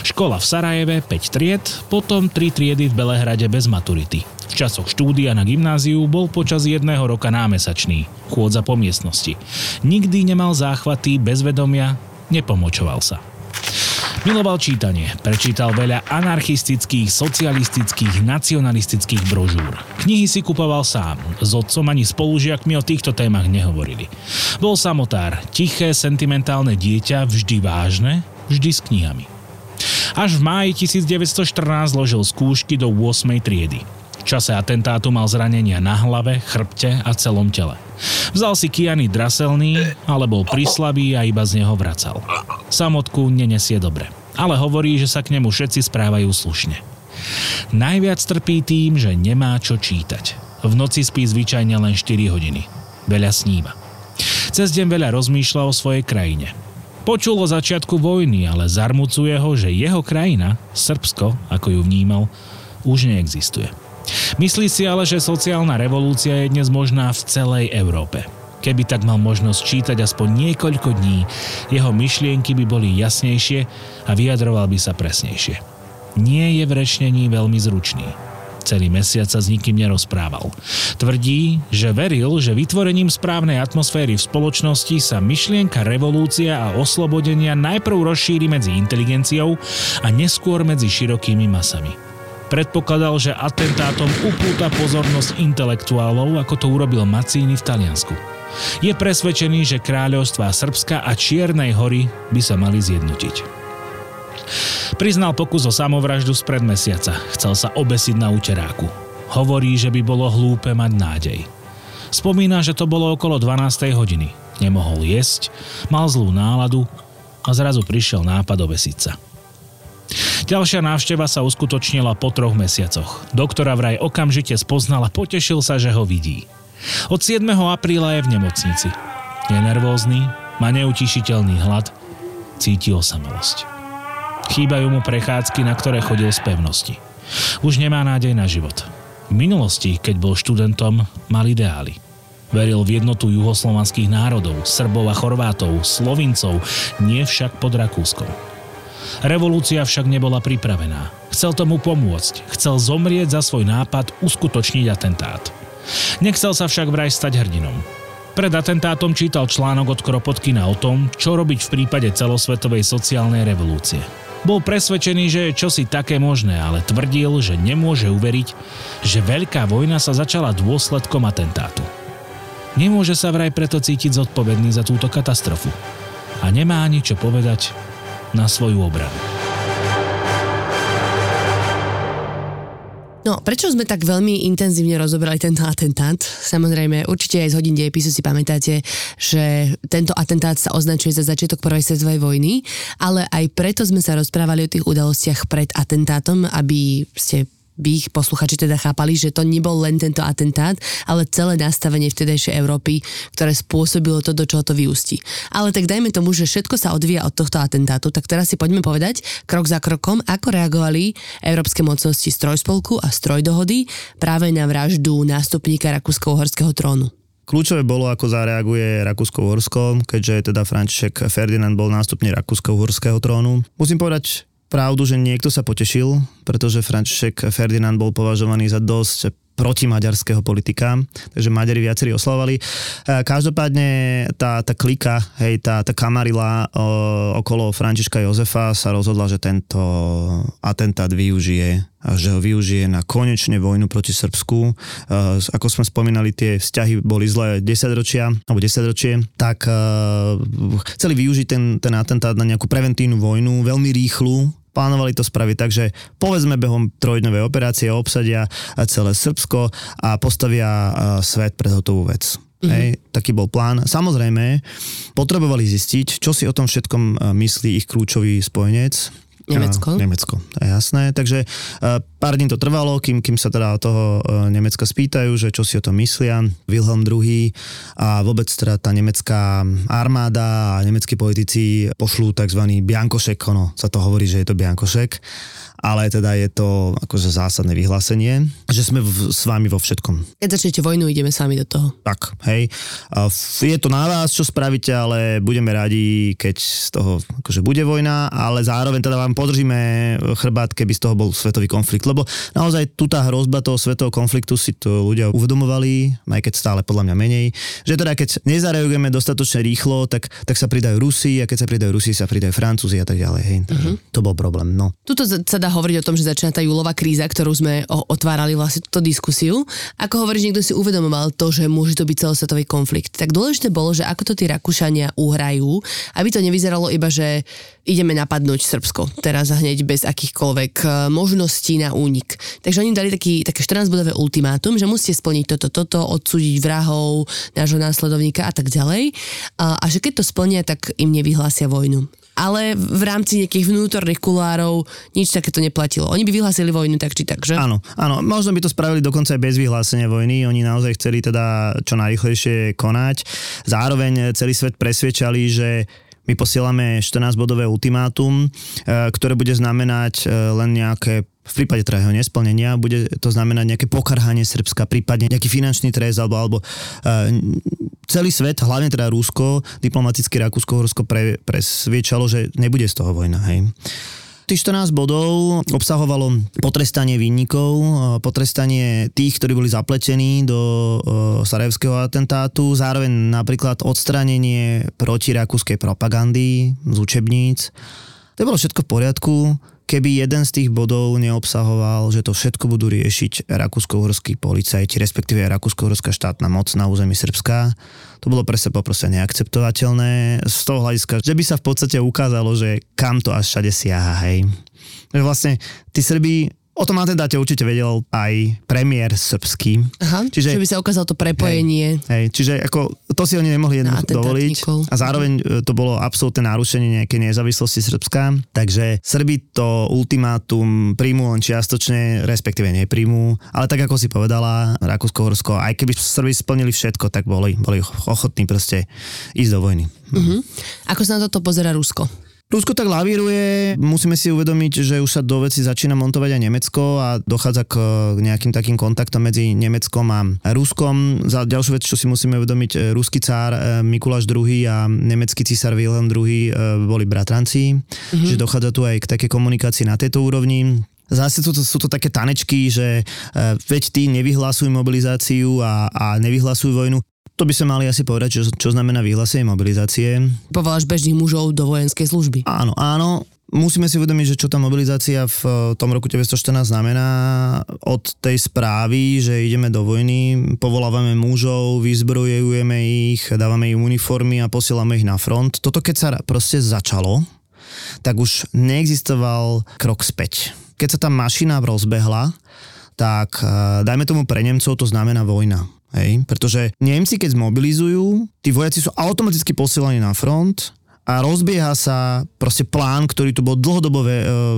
Škola v Sarajeve 5 tried, potom 3 triedy v Belehrade bez maturity. V časoch štúdia na gymnáziu bol počas jedného roka námesačný, chôdza po miestnosti. Nikdy nemal záchvaty, bezvedomia, nepomočoval sa. Miloval čítanie, prečítal veľa anarchistických, socialistických, nacionalistických brožúr. Knihy si kupoval sám, s otcom ani spolužiakmi o týchto témach nehovorili. Bol samotár, tiché, sentimentálne dieťa, vždy vážne, vždy s knihami. Až v máji 1914 zložil skúšky do 8. triedy. Čase atentátu mal zranenia na hlave, chrbte a celom tele. Vzal si Kiany draselný, ale bol prislabý a iba z neho vracal. Samotku nenesie dobre, ale hovorí, že sa k nemu všetci správajú slušne. Najviac trpí tým, že nemá čo čítať. V noci spí zvyčajne len 4 hodiny. Veľa sníva. Cez deň veľa rozmýšľa o svojej krajine. Počul o začiatku vojny, ale zarmucuje ho, že jeho krajina, Srbsko, ako ju vnímal, už neexistuje. Myslí si ale, že sociálna revolúcia je dnes možná v celej Európe. Keby tak mal možnosť čítať aspoň niekoľko dní, jeho myšlienky by boli jasnejšie a vyjadroval by sa presnejšie. Nie je v rečnení veľmi zručný. Celý mesiac sa s nikým nerozprával. Tvrdí, že veril, že vytvorením správnej atmosféry v spoločnosti sa myšlienka revolúcia a oslobodenia najprv rozšíri medzi inteligenciou a neskôr medzi širokými masami. Predpokladal, že atentátom upúta pozornosť intelektuálov, ako to urobil Macíny v Taliansku. Je presvedčený, že kráľovstvá Srbska a Čiernej hory by sa mali zjednotiť. Priznal pokus o samovraždu spred mesiaca. Chcel sa obesiť na úteráku. Hovorí, že by bolo hlúpe mať nádej. Spomína, že to bolo okolo 12. hodiny. Nemohol jesť, mal zlú náladu a zrazu prišiel nápad obesiť sa. Ďalšia návšteva sa uskutočnila po troch mesiacoch. Doktora vraj okamžite spoznal a potešil sa, že ho vidí. Od 7. apríla je v nemocnici. Je nervózny, má neutišiteľný hlad, cíti osamelosť. Chýbajú mu prechádzky, na ktoré chodil z pevnosti. Už nemá nádej na život. V minulosti, keď bol študentom, mal ideály. Veril v jednotu juhoslovanských národov, Srbov a Chorvátov, Slovincov, nie však pod Rakúskom. Revolúcia však nebola pripravená. Chcel tomu pomôcť, chcel zomrieť za svoj nápad uskutočniť atentát. Nechcel sa však vraj stať hrdinom. Pred atentátom čítal článok od Kropotkina o tom, čo robiť v prípade celosvetovej sociálnej revolúcie. Bol presvedčený, že je čosi také možné, ale tvrdil, že nemôže uveriť, že veľká vojna sa začala dôsledkom atentátu. Nemôže sa vraj preto cítiť zodpovedný za túto katastrofu. A nemá ani čo povedať na svoju obranu. No, prečo sme tak veľmi intenzívne rozobrali tento atentát? Samozrejme, určite aj z hodín dejepisu si pamätáte, že tento atentát sa označuje za začiatok prvej svetovej vojny, ale aj preto sme sa rozprávali o tých udalostiach pred atentátom, aby ste by ich posluchači teda chápali, že to nebol len tento atentát, ale celé nastavenie vtedajšej Európy, ktoré spôsobilo to, do čoho to vyústi. Ale tak dajme tomu, že všetko sa odvíja od tohto atentátu, tak teraz si poďme povedať krok za krokom, ako reagovali európske mocnosti strojspolku a strojdohody práve na vraždu nástupníka Rakúsko-Uhorského trónu. Kľúčové bolo, ako zareaguje Rakúsko-Uhorsko, keďže teda František Ferdinand bol nástupný Rakúsko-Uhorského trónu. Musím povedať, pravdu, že niekto sa potešil, pretože František Ferdinand bol považovaný za dosť protimaďarského politika, takže Maďari viacerí oslavovali. E, každopádne tá, tá klika, hej, tá, tá kamarila o, okolo Františka Jozefa sa rozhodla, že tento atentát využije a že ho využije na konečne vojnu proti Srbsku. E, ako sme spomínali, tie vzťahy boli zlé 10 ročia, alebo 10 ročie, tak e, chceli využiť ten, ten atentát na nejakú preventívnu vojnu, veľmi rýchlu, plánovali to spraviť tak, že povedzme behom trojdňovej operácie obsadia celé Srbsko a postavia svet pred hotovú vec. Mm-hmm. Hej, taký bol plán. Samozrejme, potrebovali zistiť, čo si o tom všetkom myslí ich kľúčový spojenec, Nemecko. Nemecko, jasné. Takže uh, pár dní to trvalo, kým, kým sa teda toho uh, Nemecka spýtajú, že čo si o tom myslia. Wilhelm II a vôbec teda tá nemecká armáda a nemeckí politici pošlú tzv. biankošek, ono sa to hovorí, že je to biankošek ale teda je to akože zásadné vyhlásenie, že sme v, s vami vo všetkom. Keď začnete vojnu, ideme sami do toho. Tak, hej. Je to na vás, čo spravíte, ale budeme radi, keď z toho akože bude vojna, ale zároveň teda vám podržíme chrbát, keby z toho bol svetový konflikt, lebo naozaj tu tá hrozba toho svetového konfliktu si to ľudia uvedomovali, aj keď stále podľa mňa menej, že teda keď nezareagujeme dostatočne rýchlo, tak, tak sa pridajú Rusi a keď sa pridajú Rusi, sa pridajú Francúzi a tak ďalej. Hej. Uh-huh. To bol problém. No. Tuto sa dá hovoriť o tom, že začína tá júlová kríza, ktorú sme otvárali vlastne túto diskusiu. Ako hovoríš, niekto si uvedomoval to, že môže to byť celosvetový konflikt. Tak dôležité bolo, že ako to tí Rakúšania uhrajú, aby to nevyzeralo iba, že ideme napadnúť Srbsko teraz hneď bez akýchkoľvek e, možností na únik. Takže oni dali taký, také 14-bodové ultimátum, že musíte splniť toto, toto, odsúdiť vrahov, nášho následovníka a tak ďalej. A, a že keď to splnia, tak im nevyhlásia vojnu ale v rámci nejakých vnútorných kulárov nič takéto neplatilo. Oni by vyhlásili vojnu tak či tak, že? Áno, áno. Možno by to spravili dokonca aj bez vyhlásenia vojny. Oni naozaj chceli teda čo najrychlejšie konať. Zároveň celý svet presviečali, že my posielame 14-bodové ultimátum, e, ktoré bude znamenať e, len nejaké v prípade teda jeho nesplnenia bude to znamenať nejaké pokarhanie Srbska, prípadne nejaký finančný trest alebo, alebo uh, celý svet, hlavne teda Rusko, diplomaticky Rakúsko-Horsko pre, presviečalo, že nebude z toho vojna. Hej. Tých 14 bodov obsahovalo potrestanie výnikov, potrestanie tých, ktorí boli zapletení do sarajevského atentátu, zároveň napríklad odstranenie protirakúskej propagandy z učebníc. To bolo všetko v poriadku keby jeden z tých bodov neobsahoval, že to všetko budú riešiť rakúsko-uhorskí policajti, respektíve rakúsko-uhorská štátna moc na území Srbska, to bolo pre seba proste neakceptovateľné z toho hľadiska, že by sa v podstate ukázalo, že kam to až všade siaha, hej. Vlastne tí Srbi O tom atentáte určite vedel aj premiér srbský. Aha, čiže, by sa ukázalo to prepojenie. Hej, hej, čiže ako, to si oni nemohli jednoducho dovoliť. A zároveň e, to bolo absolútne narušenie nejakej nezávislosti Srbska. Takže Srbi to ultimátum príjmu len čiastočne, respektíve nepríjmu. Ale tak ako si povedala, Rakúsko-Horsko, aj keby Srbi splnili všetko, tak boli, boli ochotní proste ísť do vojny. Uh-huh. Ako sa na toto pozera Rusko? Rusko tak lavíruje, musíme si uvedomiť, že už sa do veci začína montovať aj Nemecko a dochádza k nejakým takým kontaktom medzi Nemeckom a Ruskom. Za ďalšiu vec, čo si musíme uvedomiť, e, ruský cár e, Mikuláš II a nemecký císar Wilhelm II e, boli bratranci, mm-hmm. že dochádza tu aj k také komunikácii na tejto úrovni. Zase sú to, sú to také tanečky, že veď tí nevyhlásujú mobilizáciu a, a nevyhlásujú vojnu. To by sme mali asi povedať, čo, čo znamená vyhlásenie mobilizácie. Povoláš bežných mužov do vojenskej služby. Áno, áno. Musíme si uvedomiť, že čo tá mobilizácia v eh, tom roku 1914 znamená od tej správy, že ideme do vojny, povolávame mužov, vyzbrojujeme ich, dávame im uniformy a posielame ich na front. Toto keď sa proste začalo, tak už neexistoval krok späť. Keď sa tá mašina rozbehla, tak eh, dajme tomu pre Nemcov to znamená vojna. Hej? Pretože Nemci, keď zmobilizujú, tí vojaci sú automaticky posielaní na front a rozbieha sa proste plán, ktorý tu bol dlhodobo e,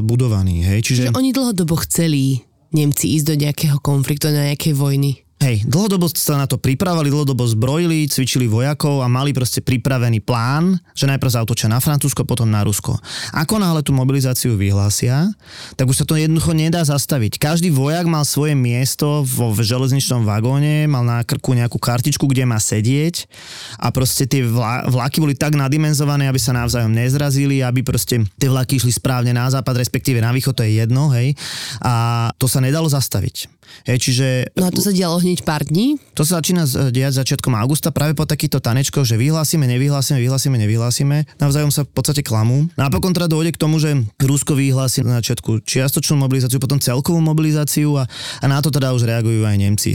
budovaný. Hej? Čiže... Čiže oni dlhodobo chceli Nemci ísť do nejakého konfliktu, do nejakej vojny? Hej, dlhodobo sa na to pripravovali, dlhodobo zbrojili, cvičili vojakov a mali proste pripravený plán, že najprv zautočia na Francúzsko, potom na Rusko. Ako náhle tú mobilizáciu vyhlásia, tak už sa to jednoducho nedá zastaviť. Každý vojak mal svoje miesto vo železničnom vagóne, mal na krku nejakú kartičku, kde má sedieť a proste tie vla, vlaky boli tak nadimenzované, aby sa navzájom nezrazili, aby proste tie vlaky išli správne na západ, respektíve na východ, to je jedno, hej. A to sa nedalo zastaviť. Hej, čiže... No a to sa dialo hneď pár dní? To sa začína diať začiatkom augusta práve po takýchto tanečkoch, že vyhlásime, nevyhlásime, vyhlásime, nevyhlásime. Navzájom sa v podstate klamú. Napokon teda dôjde k tomu, že Rusko vyhlási na začiatku čiastočnú mobilizáciu, potom celkovú mobilizáciu a, a na to teda už reagujú aj Nemci.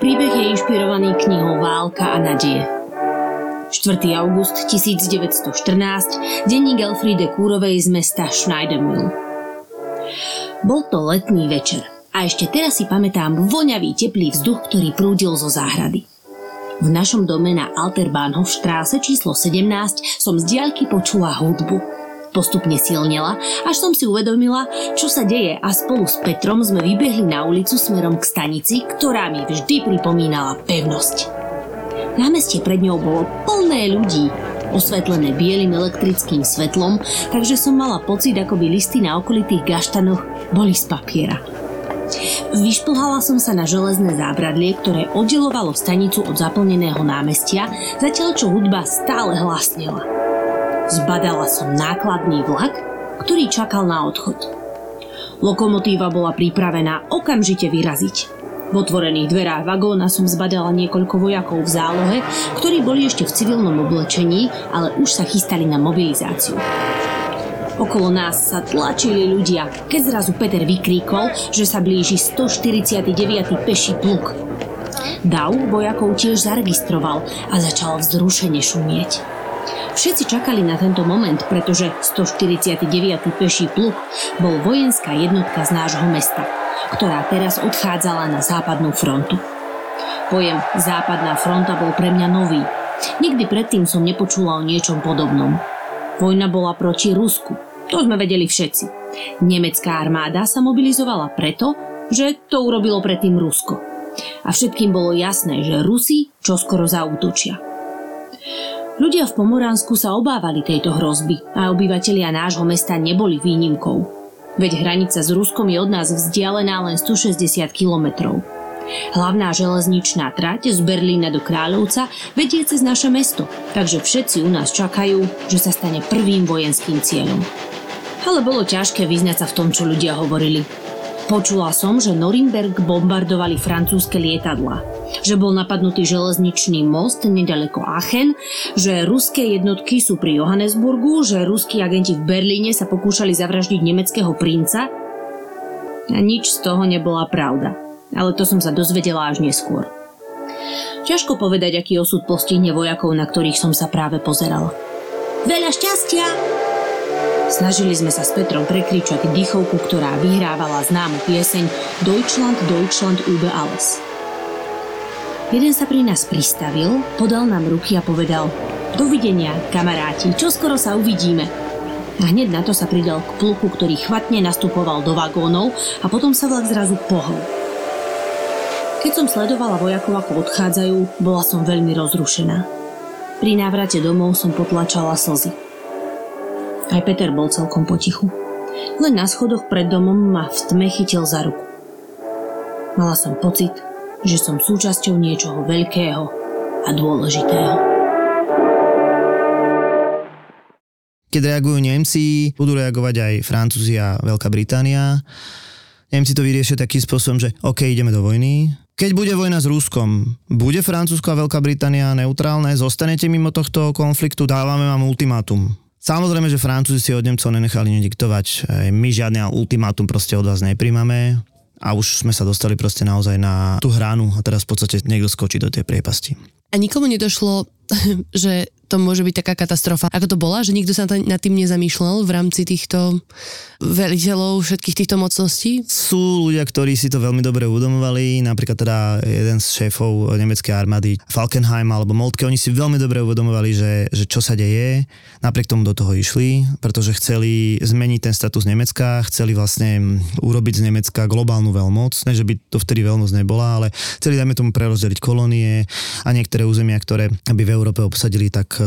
Príbeh je inšpirovaný knihou Válka a nadie 4. august 1914, denník Elfriede Kúrovej z mesta Schneidermühl. Bol to letný večer a ešte teraz si pamätám voňavý teplý vzduch, ktorý prúdil zo záhrady. V našom dome na Alterbahnhofstraße číslo 17 som z diaľky počula hudbu. Postupne silnela, až som si uvedomila, čo sa deje a spolu s Petrom sme vybehli na ulicu smerom k stanici, ktorá mi vždy pripomínala pevnosť. Námestie pred ňou bolo plné ľudí, osvetlené bielým elektrickým svetlom, takže som mala pocit, ako by listy na okolitých gaštanoch boli z papiera. Vyšplhala som sa na železné zábradlie, ktoré oddelovalo stanicu od zaplneného námestia, zatiaľ čo hudba stále hlasnela. Zbadala som nákladný vlak, ktorý čakal na odchod. Lokomotíva bola pripravená okamžite vyraziť. V otvorených dverách vagóna som zbadala niekoľko vojakov v zálohe, ktorí boli ešte v civilnom oblečení, ale už sa chystali na mobilizáciu. Okolo nás sa tlačili ľudia, keď zrazu Peter vykríkol, že sa blíži 149. peší pluk. Dav vojakov tiež zaregistroval a začal vzrušene šumieť. Všetci čakali na tento moment, pretože 149. peší pluk bol vojenská jednotka z nášho mesta – ktorá teraz odchádzala na západnú frontu. Pojem západná fronta bol pre mňa nový. Nikdy predtým som nepočula o niečom podobnom. Vojna bola proti Rusku. To sme vedeli všetci. Nemecká armáda sa mobilizovala preto, že to urobilo predtým Rusko. A všetkým bolo jasné, že Rusi čoskoro zautočia. Ľudia v Pomoránsku sa obávali tejto hrozby a obyvatelia nášho mesta neboli výnimkou. Veď hranica s Ruskom je od nás vzdialená len 160 kilometrov. Hlavná železničná trať z Berlína do Kráľovca vedie cez naše mesto, takže všetci u nás čakajú, že sa stane prvým vojenským cieľom. Ale bolo ťažké vyznať sa v tom, čo ľudia hovorili. Počula som, že Norimberg bombardovali francúzske lietadla, že bol napadnutý železničný most nedaleko Aachen, že ruské jednotky sú pri Johannesburgu, že ruskí agenti v Berlíne sa pokúšali zavraždiť nemeckého princa. A nič z toho nebola pravda, ale to som sa dozvedela až neskôr. Ťažko povedať, aký osud postihne vojakov, na ktorých som sa práve pozerala. Veľa šťastia! Snažili sme sa s Petrom prekričať dýchovku, ktorá vyhrávala známu pieseň Deutschland, Deutschland über alles. Jeden sa pri nás pristavil, podal nám ruky a povedal Dovidenia, kamaráti, čoskoro sa uvidíme. A hneď na to sa pridal k pluku, ktorý chvatne nastupoval do vagónov a potom sa vlak zrazu pohol. Keď som sledovala vojakov, ako odchádzajú, bola som veľmi rozrušená. Pri návrate domov som potlačala slzy. Aj Peter bol celkom potichu. Len na schodoch pred domom ma v tme chytil za ruku. Mala som pocit, že som súčasťou niečoho veľkého a dôležitého. Keď reagujú Nemci, budú reagovať aj Francúzi a Veľká Británia. Nemci to vyriešia takým spôsobom, že OK, ideme do vojny. Keď bude vojna s Ruskom, bude Francúzsko a Veľká Británia neutrálne? Zostanete mimo tohto konfliktu? Dávame vám ultimátum. Samozrejme, že Francúzi si od Nemcov nenechali nediktovať. My žiadne ultimátum proste od vás nepríjmame a už sme sa dostali proste naozaj na tú hranu a teraz v podstate niekto skočí do tej priepasti. A nikomu nedošlo, *laughs* že to môže byť taká katastrofa. Ako to bola, že nikto sa nad tým nezamýšľal v rámci týchto veliteľov všetkých týchto mocností? Sú ľudia, ktorí si to veľmi dobre uvedomovali, napríklad teda jeden z šéfov nemeckej armády, Falkenheim alebo Moltke, oni si veľmi dobre uvedomovali, že, že čo sa deje, napriek tomu do toho išli, pretože chceli zmeniť ten status Nemecka, chceli vlastne urobiť z Nemecka globálnu veľmoc, ne, že by to vtedy veľmoc nebola, ale chceli, dajme tomu, prerozdeliť kolónie a niektoré územia, ktoré by v Európe obsadili, tak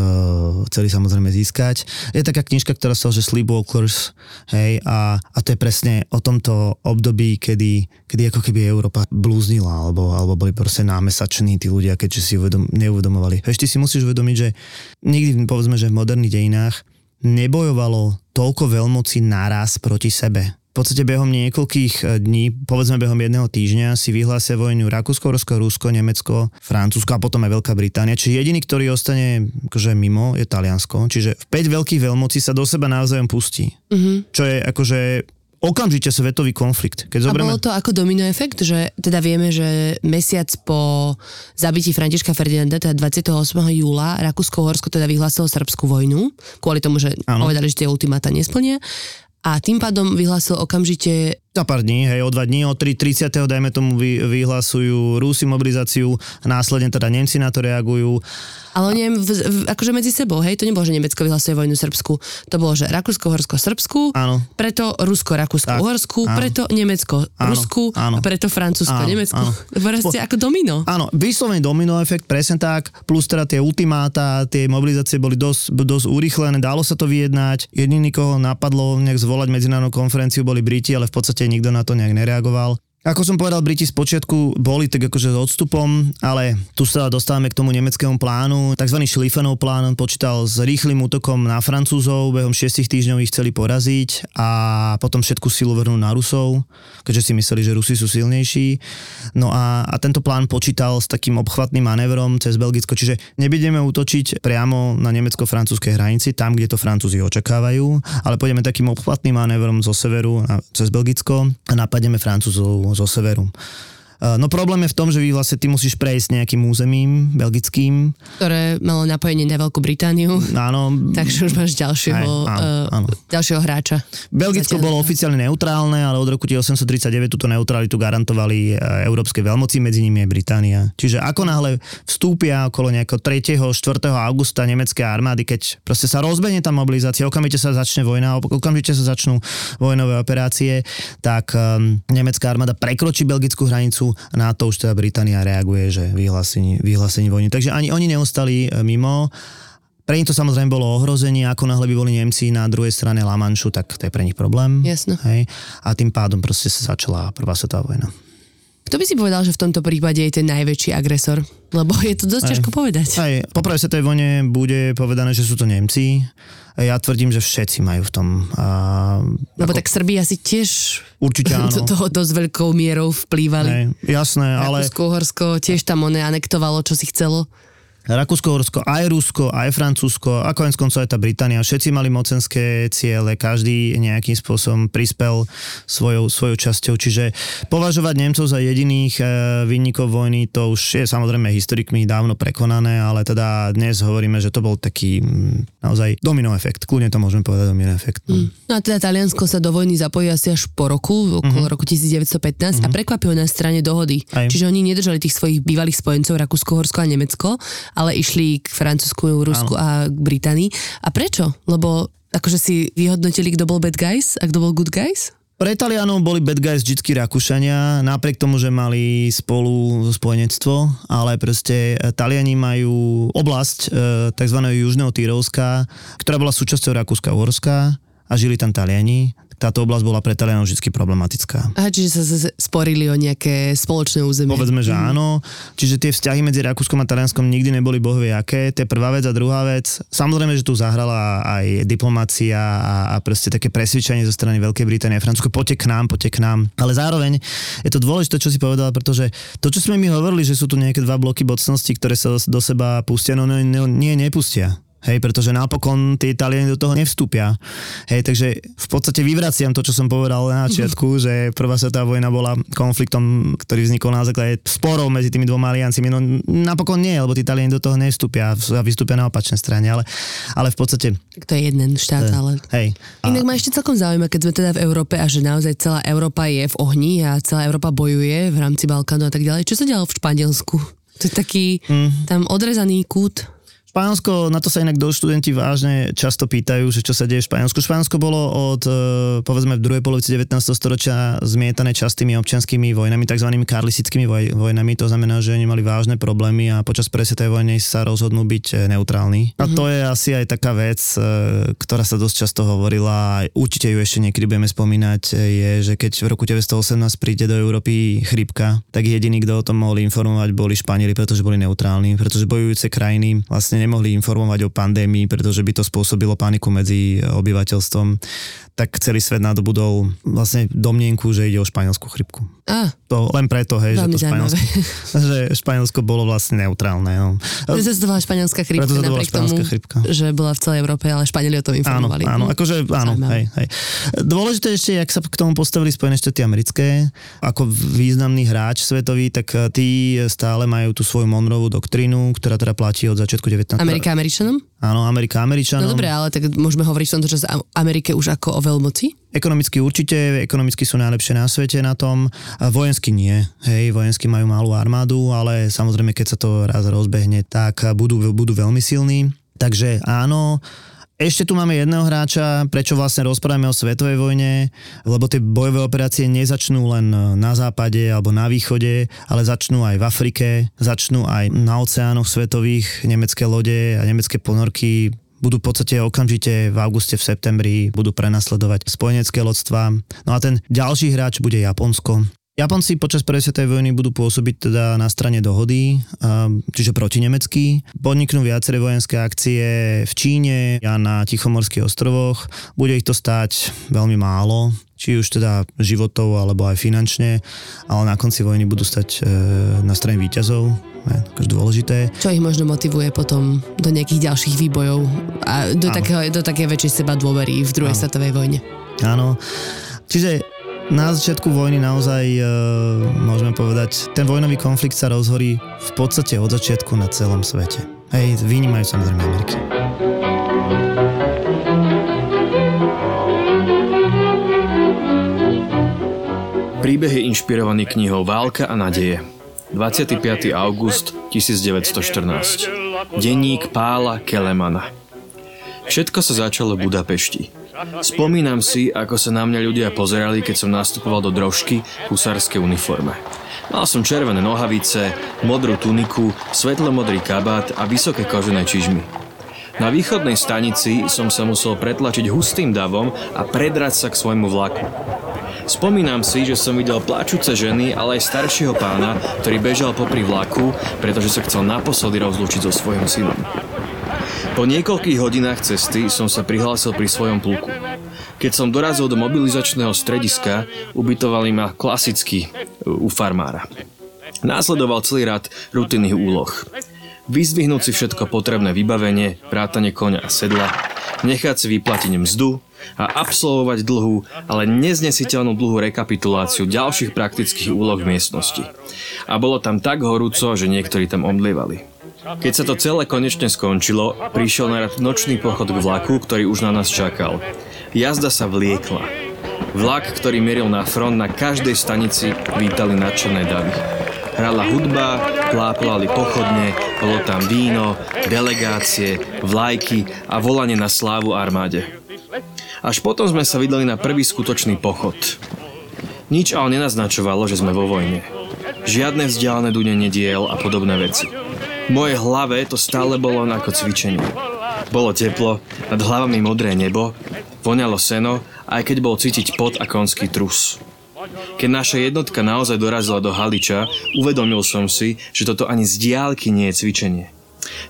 chceli samozrejme získať. Je taká knižka, ktorá sa že Sleepwalkers, hej, a, a to je presne o tomto období, kedy, kedy ako keby Európa blúznila, alebo, alebo boli proste námesační tí ľudia, keďže si uvedom, neuvedomovali. Ešte si musíš uvedomiť, že nikdy, povedzme, že v moderných dejinách nebojovalo toľko veľmocí naraz proti sebe v podstate behom niekoľkých e, dní, povedzme behom jedného týždňa, si vyhlásia vojnu Rakúsko, Rusko, Rusko, Nemecko, Francúzsko a potom aj Veľká Británia. Čiže jediný, ktorý ostane akože mimo, je Taliansko. Čiže v 5 veľkých veľmocí sa do seba navzájom pustí. Mm-hmm. Čo je akože okamžite svetový konflikt. Keď zoberieme... A bolo to ako domino efekt, že teda vieme, že mesiac po zabití Františka Ferdinanda, teda 28. júla, Rakúsko-Horsko teda vyhlásilo srbskú vojnu, kvôli tomu, že ano. povedali, že tie ultimáta nesplnia a tým pádom vyhlásil okamžite za pár dní, hej, o dva dní, o 3, 30. dajme tomu vy, vyhlasujú Rúsi mobilizáciu, následne teda Nemci na to reagujú. Ale oni v, v, akože medzi sebou, hej, to nebolo, že Nemecko vyhlasuje vojnu Srbsku, to bolo, že Rakúsko, Horsko, Srbsku, áno. preto Rusko, Rakúsko, Uhorsku, áno. preto Nemecko, áno. Rusku, áno. preto Francúzsko, áno. Nemecko. Áno. Proste ako domino. Áno, vyslovene domino efekt, presne tak, plus teda tie ultimáta, tie mobilizácie boli dosť, dosť urýchlené, dalo sa to vyjednať, jediný, koho napadlo nejak zvolať medzinárodnú konferenciu, boli Briti, ale v podstate nikto na to nejak nereagoval. Ako som povedal, Briti z počiatku boli tak akože s odstupom, ale tu sa dostávame k tomu nemeckému plánu. Takzvaný Schlieffenov plán, on počítal s rýchlým útokom na Francúzov, behom 6 týždňov ich chceli poraziť a potom všetku silu vrhnúť na Rusov, keďže si mysleli, že Rusi sú silnejší. No a, a tento plán počítal s takým obchvatným manévrom cez Belgicko, čiže nebudeme útočiť priamo na nemecko-francúzskej hranici, tam, kde to Francúzi očakávajú, ale pôjdeme takým obchvatným manévrom zo severu cez Belgicko a napadneme Francúzov zo severu. Eh, no problém je v tom, že vy vlastne ty musíš prejsť nejakým územím belgickým. Ktoré malo napojenie na Veľkú Britániu. Áno. Takže už máš ďalšieho, aj, áno, uh, áno. ďalšieho hráča. Belgicko bolo oficiálne neutrálne, ale od roku 1839 túto neutralitu garantovali eh, európske veľmoci, medzi nimi je Británia. Čiže ako náhle vstúpia okolo nejakého 3. 4. augusta nemecké armády, keď proste sa rozbehne tá mobilizácia, okamžite sa začne vojna, okamžite sa začnú vojnové operácie, tak um, nemecká armáda prekročí belgickú hranicu, na to už teda Británia reaguje, že vyhlásení, vyhlásení vojny. Takže ani oni neostali e, mimo. Pre nich to samozrejme bolo ohrozenie, ako náhle by boli Nemci na druhej strane La Manchu, tak to je pre nich problém. Jasno. Hej? A tým pádom proste sa začala prvá svetová vojna. Kto by si povedal, že v tomto prípade je ten najväčší agresor? Lebo je to dosť aj, ťažko povedať. Aj, po prvej svetovej vojne bude povedané, že sú to Nemci. Ja tvrdím, že všetci majú v tom. A, Lebo ako... tak Srbi asi tiež Určite *laughs* áno. do toho dosť veľkou mierou vplývali. Aj, jasné, ale... Rakúsko, tiež tam one anektovalo, čo si chcelo. Rakúsko-Horsko, aj Rusko, aj Francúzsko a konec koncov aj tá Británia. Všetci mali mocenské ciele, každý nejakým spôsobom prispel svojou, svojou časťou. Čiže považovať Nemcov za jediných e, vinníkov vojny, to už je samozrejme historikmi dávno prekonané, ale teda dnes hovoríme, že to bol taký naozaj domino efekt. Kľudne to môžeme povedať domino efekt. No. Mm. no a teda Taliansko sa do vojny zapojí asi až po roku, okolo mm-hmm. roku 1915 mm-hmm. a mhm. prekvapilo na strane dohody. Aj. Čiže oni nedržali tých svojich bývalých spojencov Rakúsko, Horsko a Nemecko, ale išli k Francúzsku, Rusku a k Británii. A prečo? Lebo akože si vyhodnotili, kto bol bad guys a kto bol good guys? Pre Talianov boli bad guys vždycky Rakúšania, napriek tomu, že mali spolu spojenectvo, ale proste e, Taliani majú oblasť e, tzv. Južného Tyrolska, ktorá bola súčasťou Rakúska-Uhorska a žili tam Taliani táto oblasť bola pre Talianov vždy problematická. Aha, čiže sa sporili o nejaké spoločné územie. Povedzme, že mm. áno. Čiže tie vzťahy medzi Rakúskom a Talianskom nikdy neboli bohvie aké. To je prvá vec a druhá vec. Samozrejme, že tu zahrala aj diplomácia a, a proste také presvedčenie zo strany Veľkej Británie a Francúzsko. Poďte k nám, poďte k nám. Ale zároveň je to dôležité, čo si povedala, pretože to, čo sme my hovorili, že sú tu nejaké dva bloky mocnosti, ktoré sa do seba pustia, no nie, nie nepustia Hej, pretože napokon tí Italiani do toho nevstúpia. Hej, takže v podstate vyvraciam to, čo som povedal na začiatku, *laughs* že prvá svetová vojna bola konfliktom, ktorý vznikol na základe sporov medzi tými dvoma alianciami. No napokon nie, lebo tí Italiani do toho nevstúpia a vystúpia na opačnej strane, ale, ale v podstate... Tak to je jeden štát, ale... Hej. A... Inak ma ešte celkom zaujíma, keď sme teda v Európe a že naozaj celá Európa je v ohni a celá Európa bojuje v rámci Balkánu a tak ďalej. Čo sa dialo v Španielsku? To je taký mm. tam odrezaný kút. Španielsko, na to sa inak do študenti vážne často pýtajú, že čo sa deje v Španielsku. Španielsko bolo od, e, povedzme, v druhej polovici 19. storočia zmietané častými občianskými vojnami, tzv. karlistickými voj, vojnami. To znamená, že oni mali vážne problémy a počas presvetej vojny sa rozhodnú byť e, neutrálni. A to je asi aj taká vec, e, ktorá sa dosť často hovorila a určite ju ešte niekedy budeme spomínať, je, že keď v roku 1918 príde do Európy chrípka, tak jediný, kto o tom mohol informovať, boli Španieli, pretože boli neutrálni, pretože bojujúce krajiny vlastne nemohli informovať o pandémii, pretože by to spôsobilo paniku medzi obyvateľstvom, tak celý svet nadobudol vlastne domnienku, že ide o španielskú chrypku. A. To len preto, hej, že to Španielsko, *laughs* že Španielsko bolo vlastne neutrálne. No. Preto sa to bola španielská chrypka, preto napriek tomu, chrypka. že bola v celej Európe, ale Španieli o tom informovali. Áno, áno, akože áno, hej, hej. Dôležité ešte, jak sa k tomu postavili Spojené štáty americké, ako významný hráč svetový, tak tí stále majú tú svoju Monrovú doktrínu, ktorá teda platí od začiatku 19. Amerika Američanom? Áno, Amerika Američanom. No dobre, ale tak môžeme hovoriť v tomto čase Amerike už ako o veľmoci? Ekonomicky určite, ekonomicky sú najlepšie na svete na tom, vojensky nie. Hej, vojensky majú malú armádu, ale samozrejme, keď sa to raz rozbehne, tak budú, budú veľmi silní. Takže áno, ešte tu máme jedného hráča, prečo vlastne rozprávame o svetovej vojne, lebo tie bojové operácie nezačnú len na západe alebo na východe, ale začnú aj v Afrike, začnú aj na oceánoch svetových, nemecké lode a nemecké ponorky budú v podstate okamžite v auguste, v septembri budú prenasledovať spojenecké lodstva. No a ten ďalší hráč bude Japonsko. Japonci počas prvej svetovej vojny budú pôsobiť teda na strane dohody, čiže proti nemecký. Podniknú viaceré vojenské akcie v Číne a na Tichomorských ostrovoch. Bude ich to stáť veľmi málo, či už teda životov alebo aj finančne, ale na konci vojny budú stať e, na strane výťazov, je akože dôležité. Čo ich možno motivuje potom do nejakých ďalších výbojov a do, takého, do také väčšej seba dôvery v druhej svetovej vojne. Áno. Čiže na začiatku vojny naozaj e, môžeme povedať, ten vojnový konflikt sa rozhorí v podstate od začiatku na celom svete. Hej, vynímajú samozrejme Ameriky. Príbeh je inšpirovaný knihou Válka a nadeje. 25. august 1914. Denník Pála Kelemana. Všetko sa začalo v Budapešti. Spomínam si, ako sa na mňa ľudia pozerali, keď som nastupoval do drožky v husárskej uniforme. Mal som červené nohavice, modrú tuniku, svetlomodrý kabát a vysoké kožené čižmy. Na východnej stanici som sa musel pretlačiť hustým davom a predrať sa k svojmu vlaku. Spomínam si, že som videl plačúce ženy, ale aj staršieho pána, ktorý bežal popri vlaku, pretože sa chcel naposledy rozlúčiť so svojím synom. Po niekoľkých hodinách cesty som sa prihlásil pri svojom pluku. Keď som dorazil do mobilizačného strediska, ubytovali ma klasicky u farmára. Následoval celý rad rutinných úloh. Vyzvihnúť si všetko potrebné vybavenie, vrátanie koňa a sedla, nechať si vyplatiť mzdu a absolvovať dlhú, ale neznesiteľnú dlhú rekapituláciu ďalších praktických úloh v miestnosti. A bolo tam tak horúco, že niektorí tam omdlievali. Keď sa to celé konečne skončilo, prišiel na rad nočný pochod k vlaku, ktorý už na nás čakal. Jazda sa vliekla. Vlak, ktorý mieril na front, na každej stanici vítali nadšené davy. Hrala hudba, pláplali pochodne, bolo tam víno, delegácie, vlajky a volanie na slávu armáde. Až potom sme sa vydali na prvý skutočný pochod. Nič ale nenaznačovalo, že sme vo vojne. Žiadne vzdialené dunenie diel a podobné veci. Mojej hlave to stále bolo ako cvičenie. Bolo teplo, nad hlavami modré nebo, voňalo seno, aj keď bol cítiť pot a konský trus. Keď naša jednotka naozaj dorazila do Haliča, uvedomil som si, že toto ani z diálky nie je cvičenie.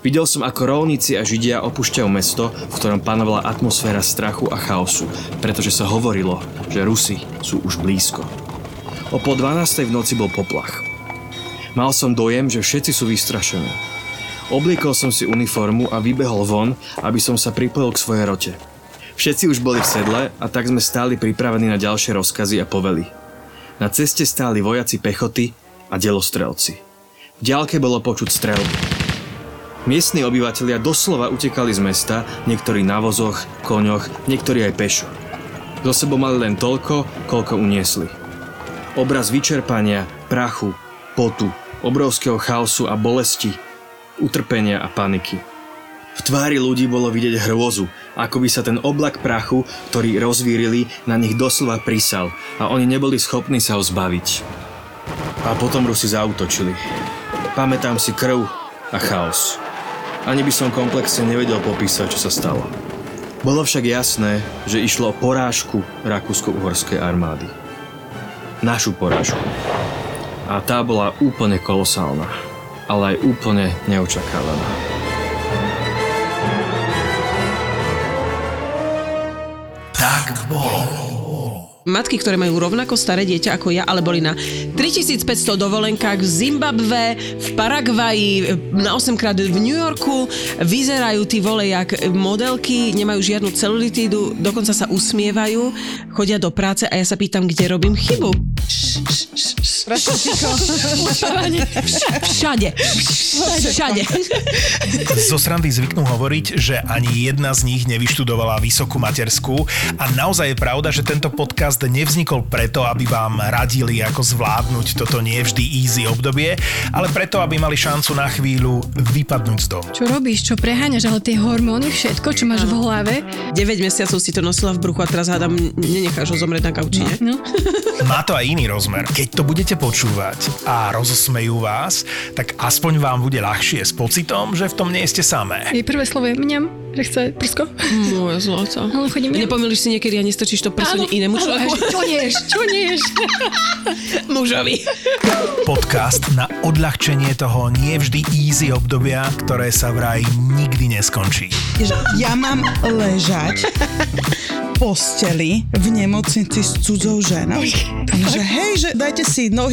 Videl som, ako rolníci a Židia opúšťajú mesto, v ktorom panovala atmosféra strachu a chaosu, pretože sa hovorilo, že Rusi sú už blízko. O pol 12. v noci bol poplach. Mal som dojem, že všetci sú vystrašení. Obliekol som si uniformu a vybehol von, aby som sa pripojil k svojej rote. Všetci už boli v sedle a tak sme stáli pripravení na ďalšie rozkazy a povely. Na ceste stáli vojaci pechoty a delostrelci. V ďalke bolo počuť strelby. Miestni obyvatelia doslova utekali z mesta, niektorí na vozoch, koňoch, niektorí aj pešo. Zo sebou mali len toľko, koľko uniesli. Obraz vyčerpania, prachu, potu, obrovského chaosu a bolesti, utrpenia a paniky. V tvári ľudí bolo vidieť hrôzu, ako by sa ten oblak prachu, ktorý rozvírili, na nich doslova prisal a oni neboli schopní sa ho zbaviť. A potom Rusi zautočili. Pamätám si krv a chaos. Ani by som komplexne nevedel popísať, čo sa stalo. Bolo však jasné, že išlo o porážku Rakúsko-Uhorskej armády. Našu porážku. A tá bola úplne kolosálna, ale aj úplne neočakávaná. Tak bolo. Matky, ktoré majú rovnako staré dieťa ako ja, ale boli na 3500 dovolenkách v Zimbabve, v Paraguaji, na 8 krát v New Yorku, vyzerajú tí vole jak modelky, nemajú žiadnu celulitídu, dokonca sa usmievajú, chodia do práce a ja sa pýtam, kde robím chybu. Všade. Všade. Zo srandy zvyknú hovoriť, že ani jedna z nich nevyštudovala vysokú materskú a naozaj je pravda, že tento podcast nevznikol preto, aby vám radili, ako zvládnuť toto nie vždy easy obdobie, ale preto, aby mali šancu na chvíľu vypadnúť z domu. Čo robíš, čo preháňaš, ale tie hormóny, všetko, čo máš v hlave. 9 mesiacov si to nosila v bruchu a teraz hádam, nenecháš ho zomrieť na gauči, ne? No. Má to aj iný rozmer. Keď to budete počúvať a rozosmejú vás, tak aspoň vám bude ľahšie s pocitom, že v tom nie ste samé. Jej prvé slovo je mňam, že chce prsko. Moje zlato. *laughs* Ale chodím mňam. Nepomýliš si niekedy a nestrčíš to prso inému človeku? Čo nieš, čo nieš? *laughs* Mužovi. Podcast na odľahčenie toho nie vždy easy obdobia, ktoré sa vraj nikdy neskončí. ja mám ležať posteli v nemocnici s cudzou ženou. Že hej, že dajte si nohy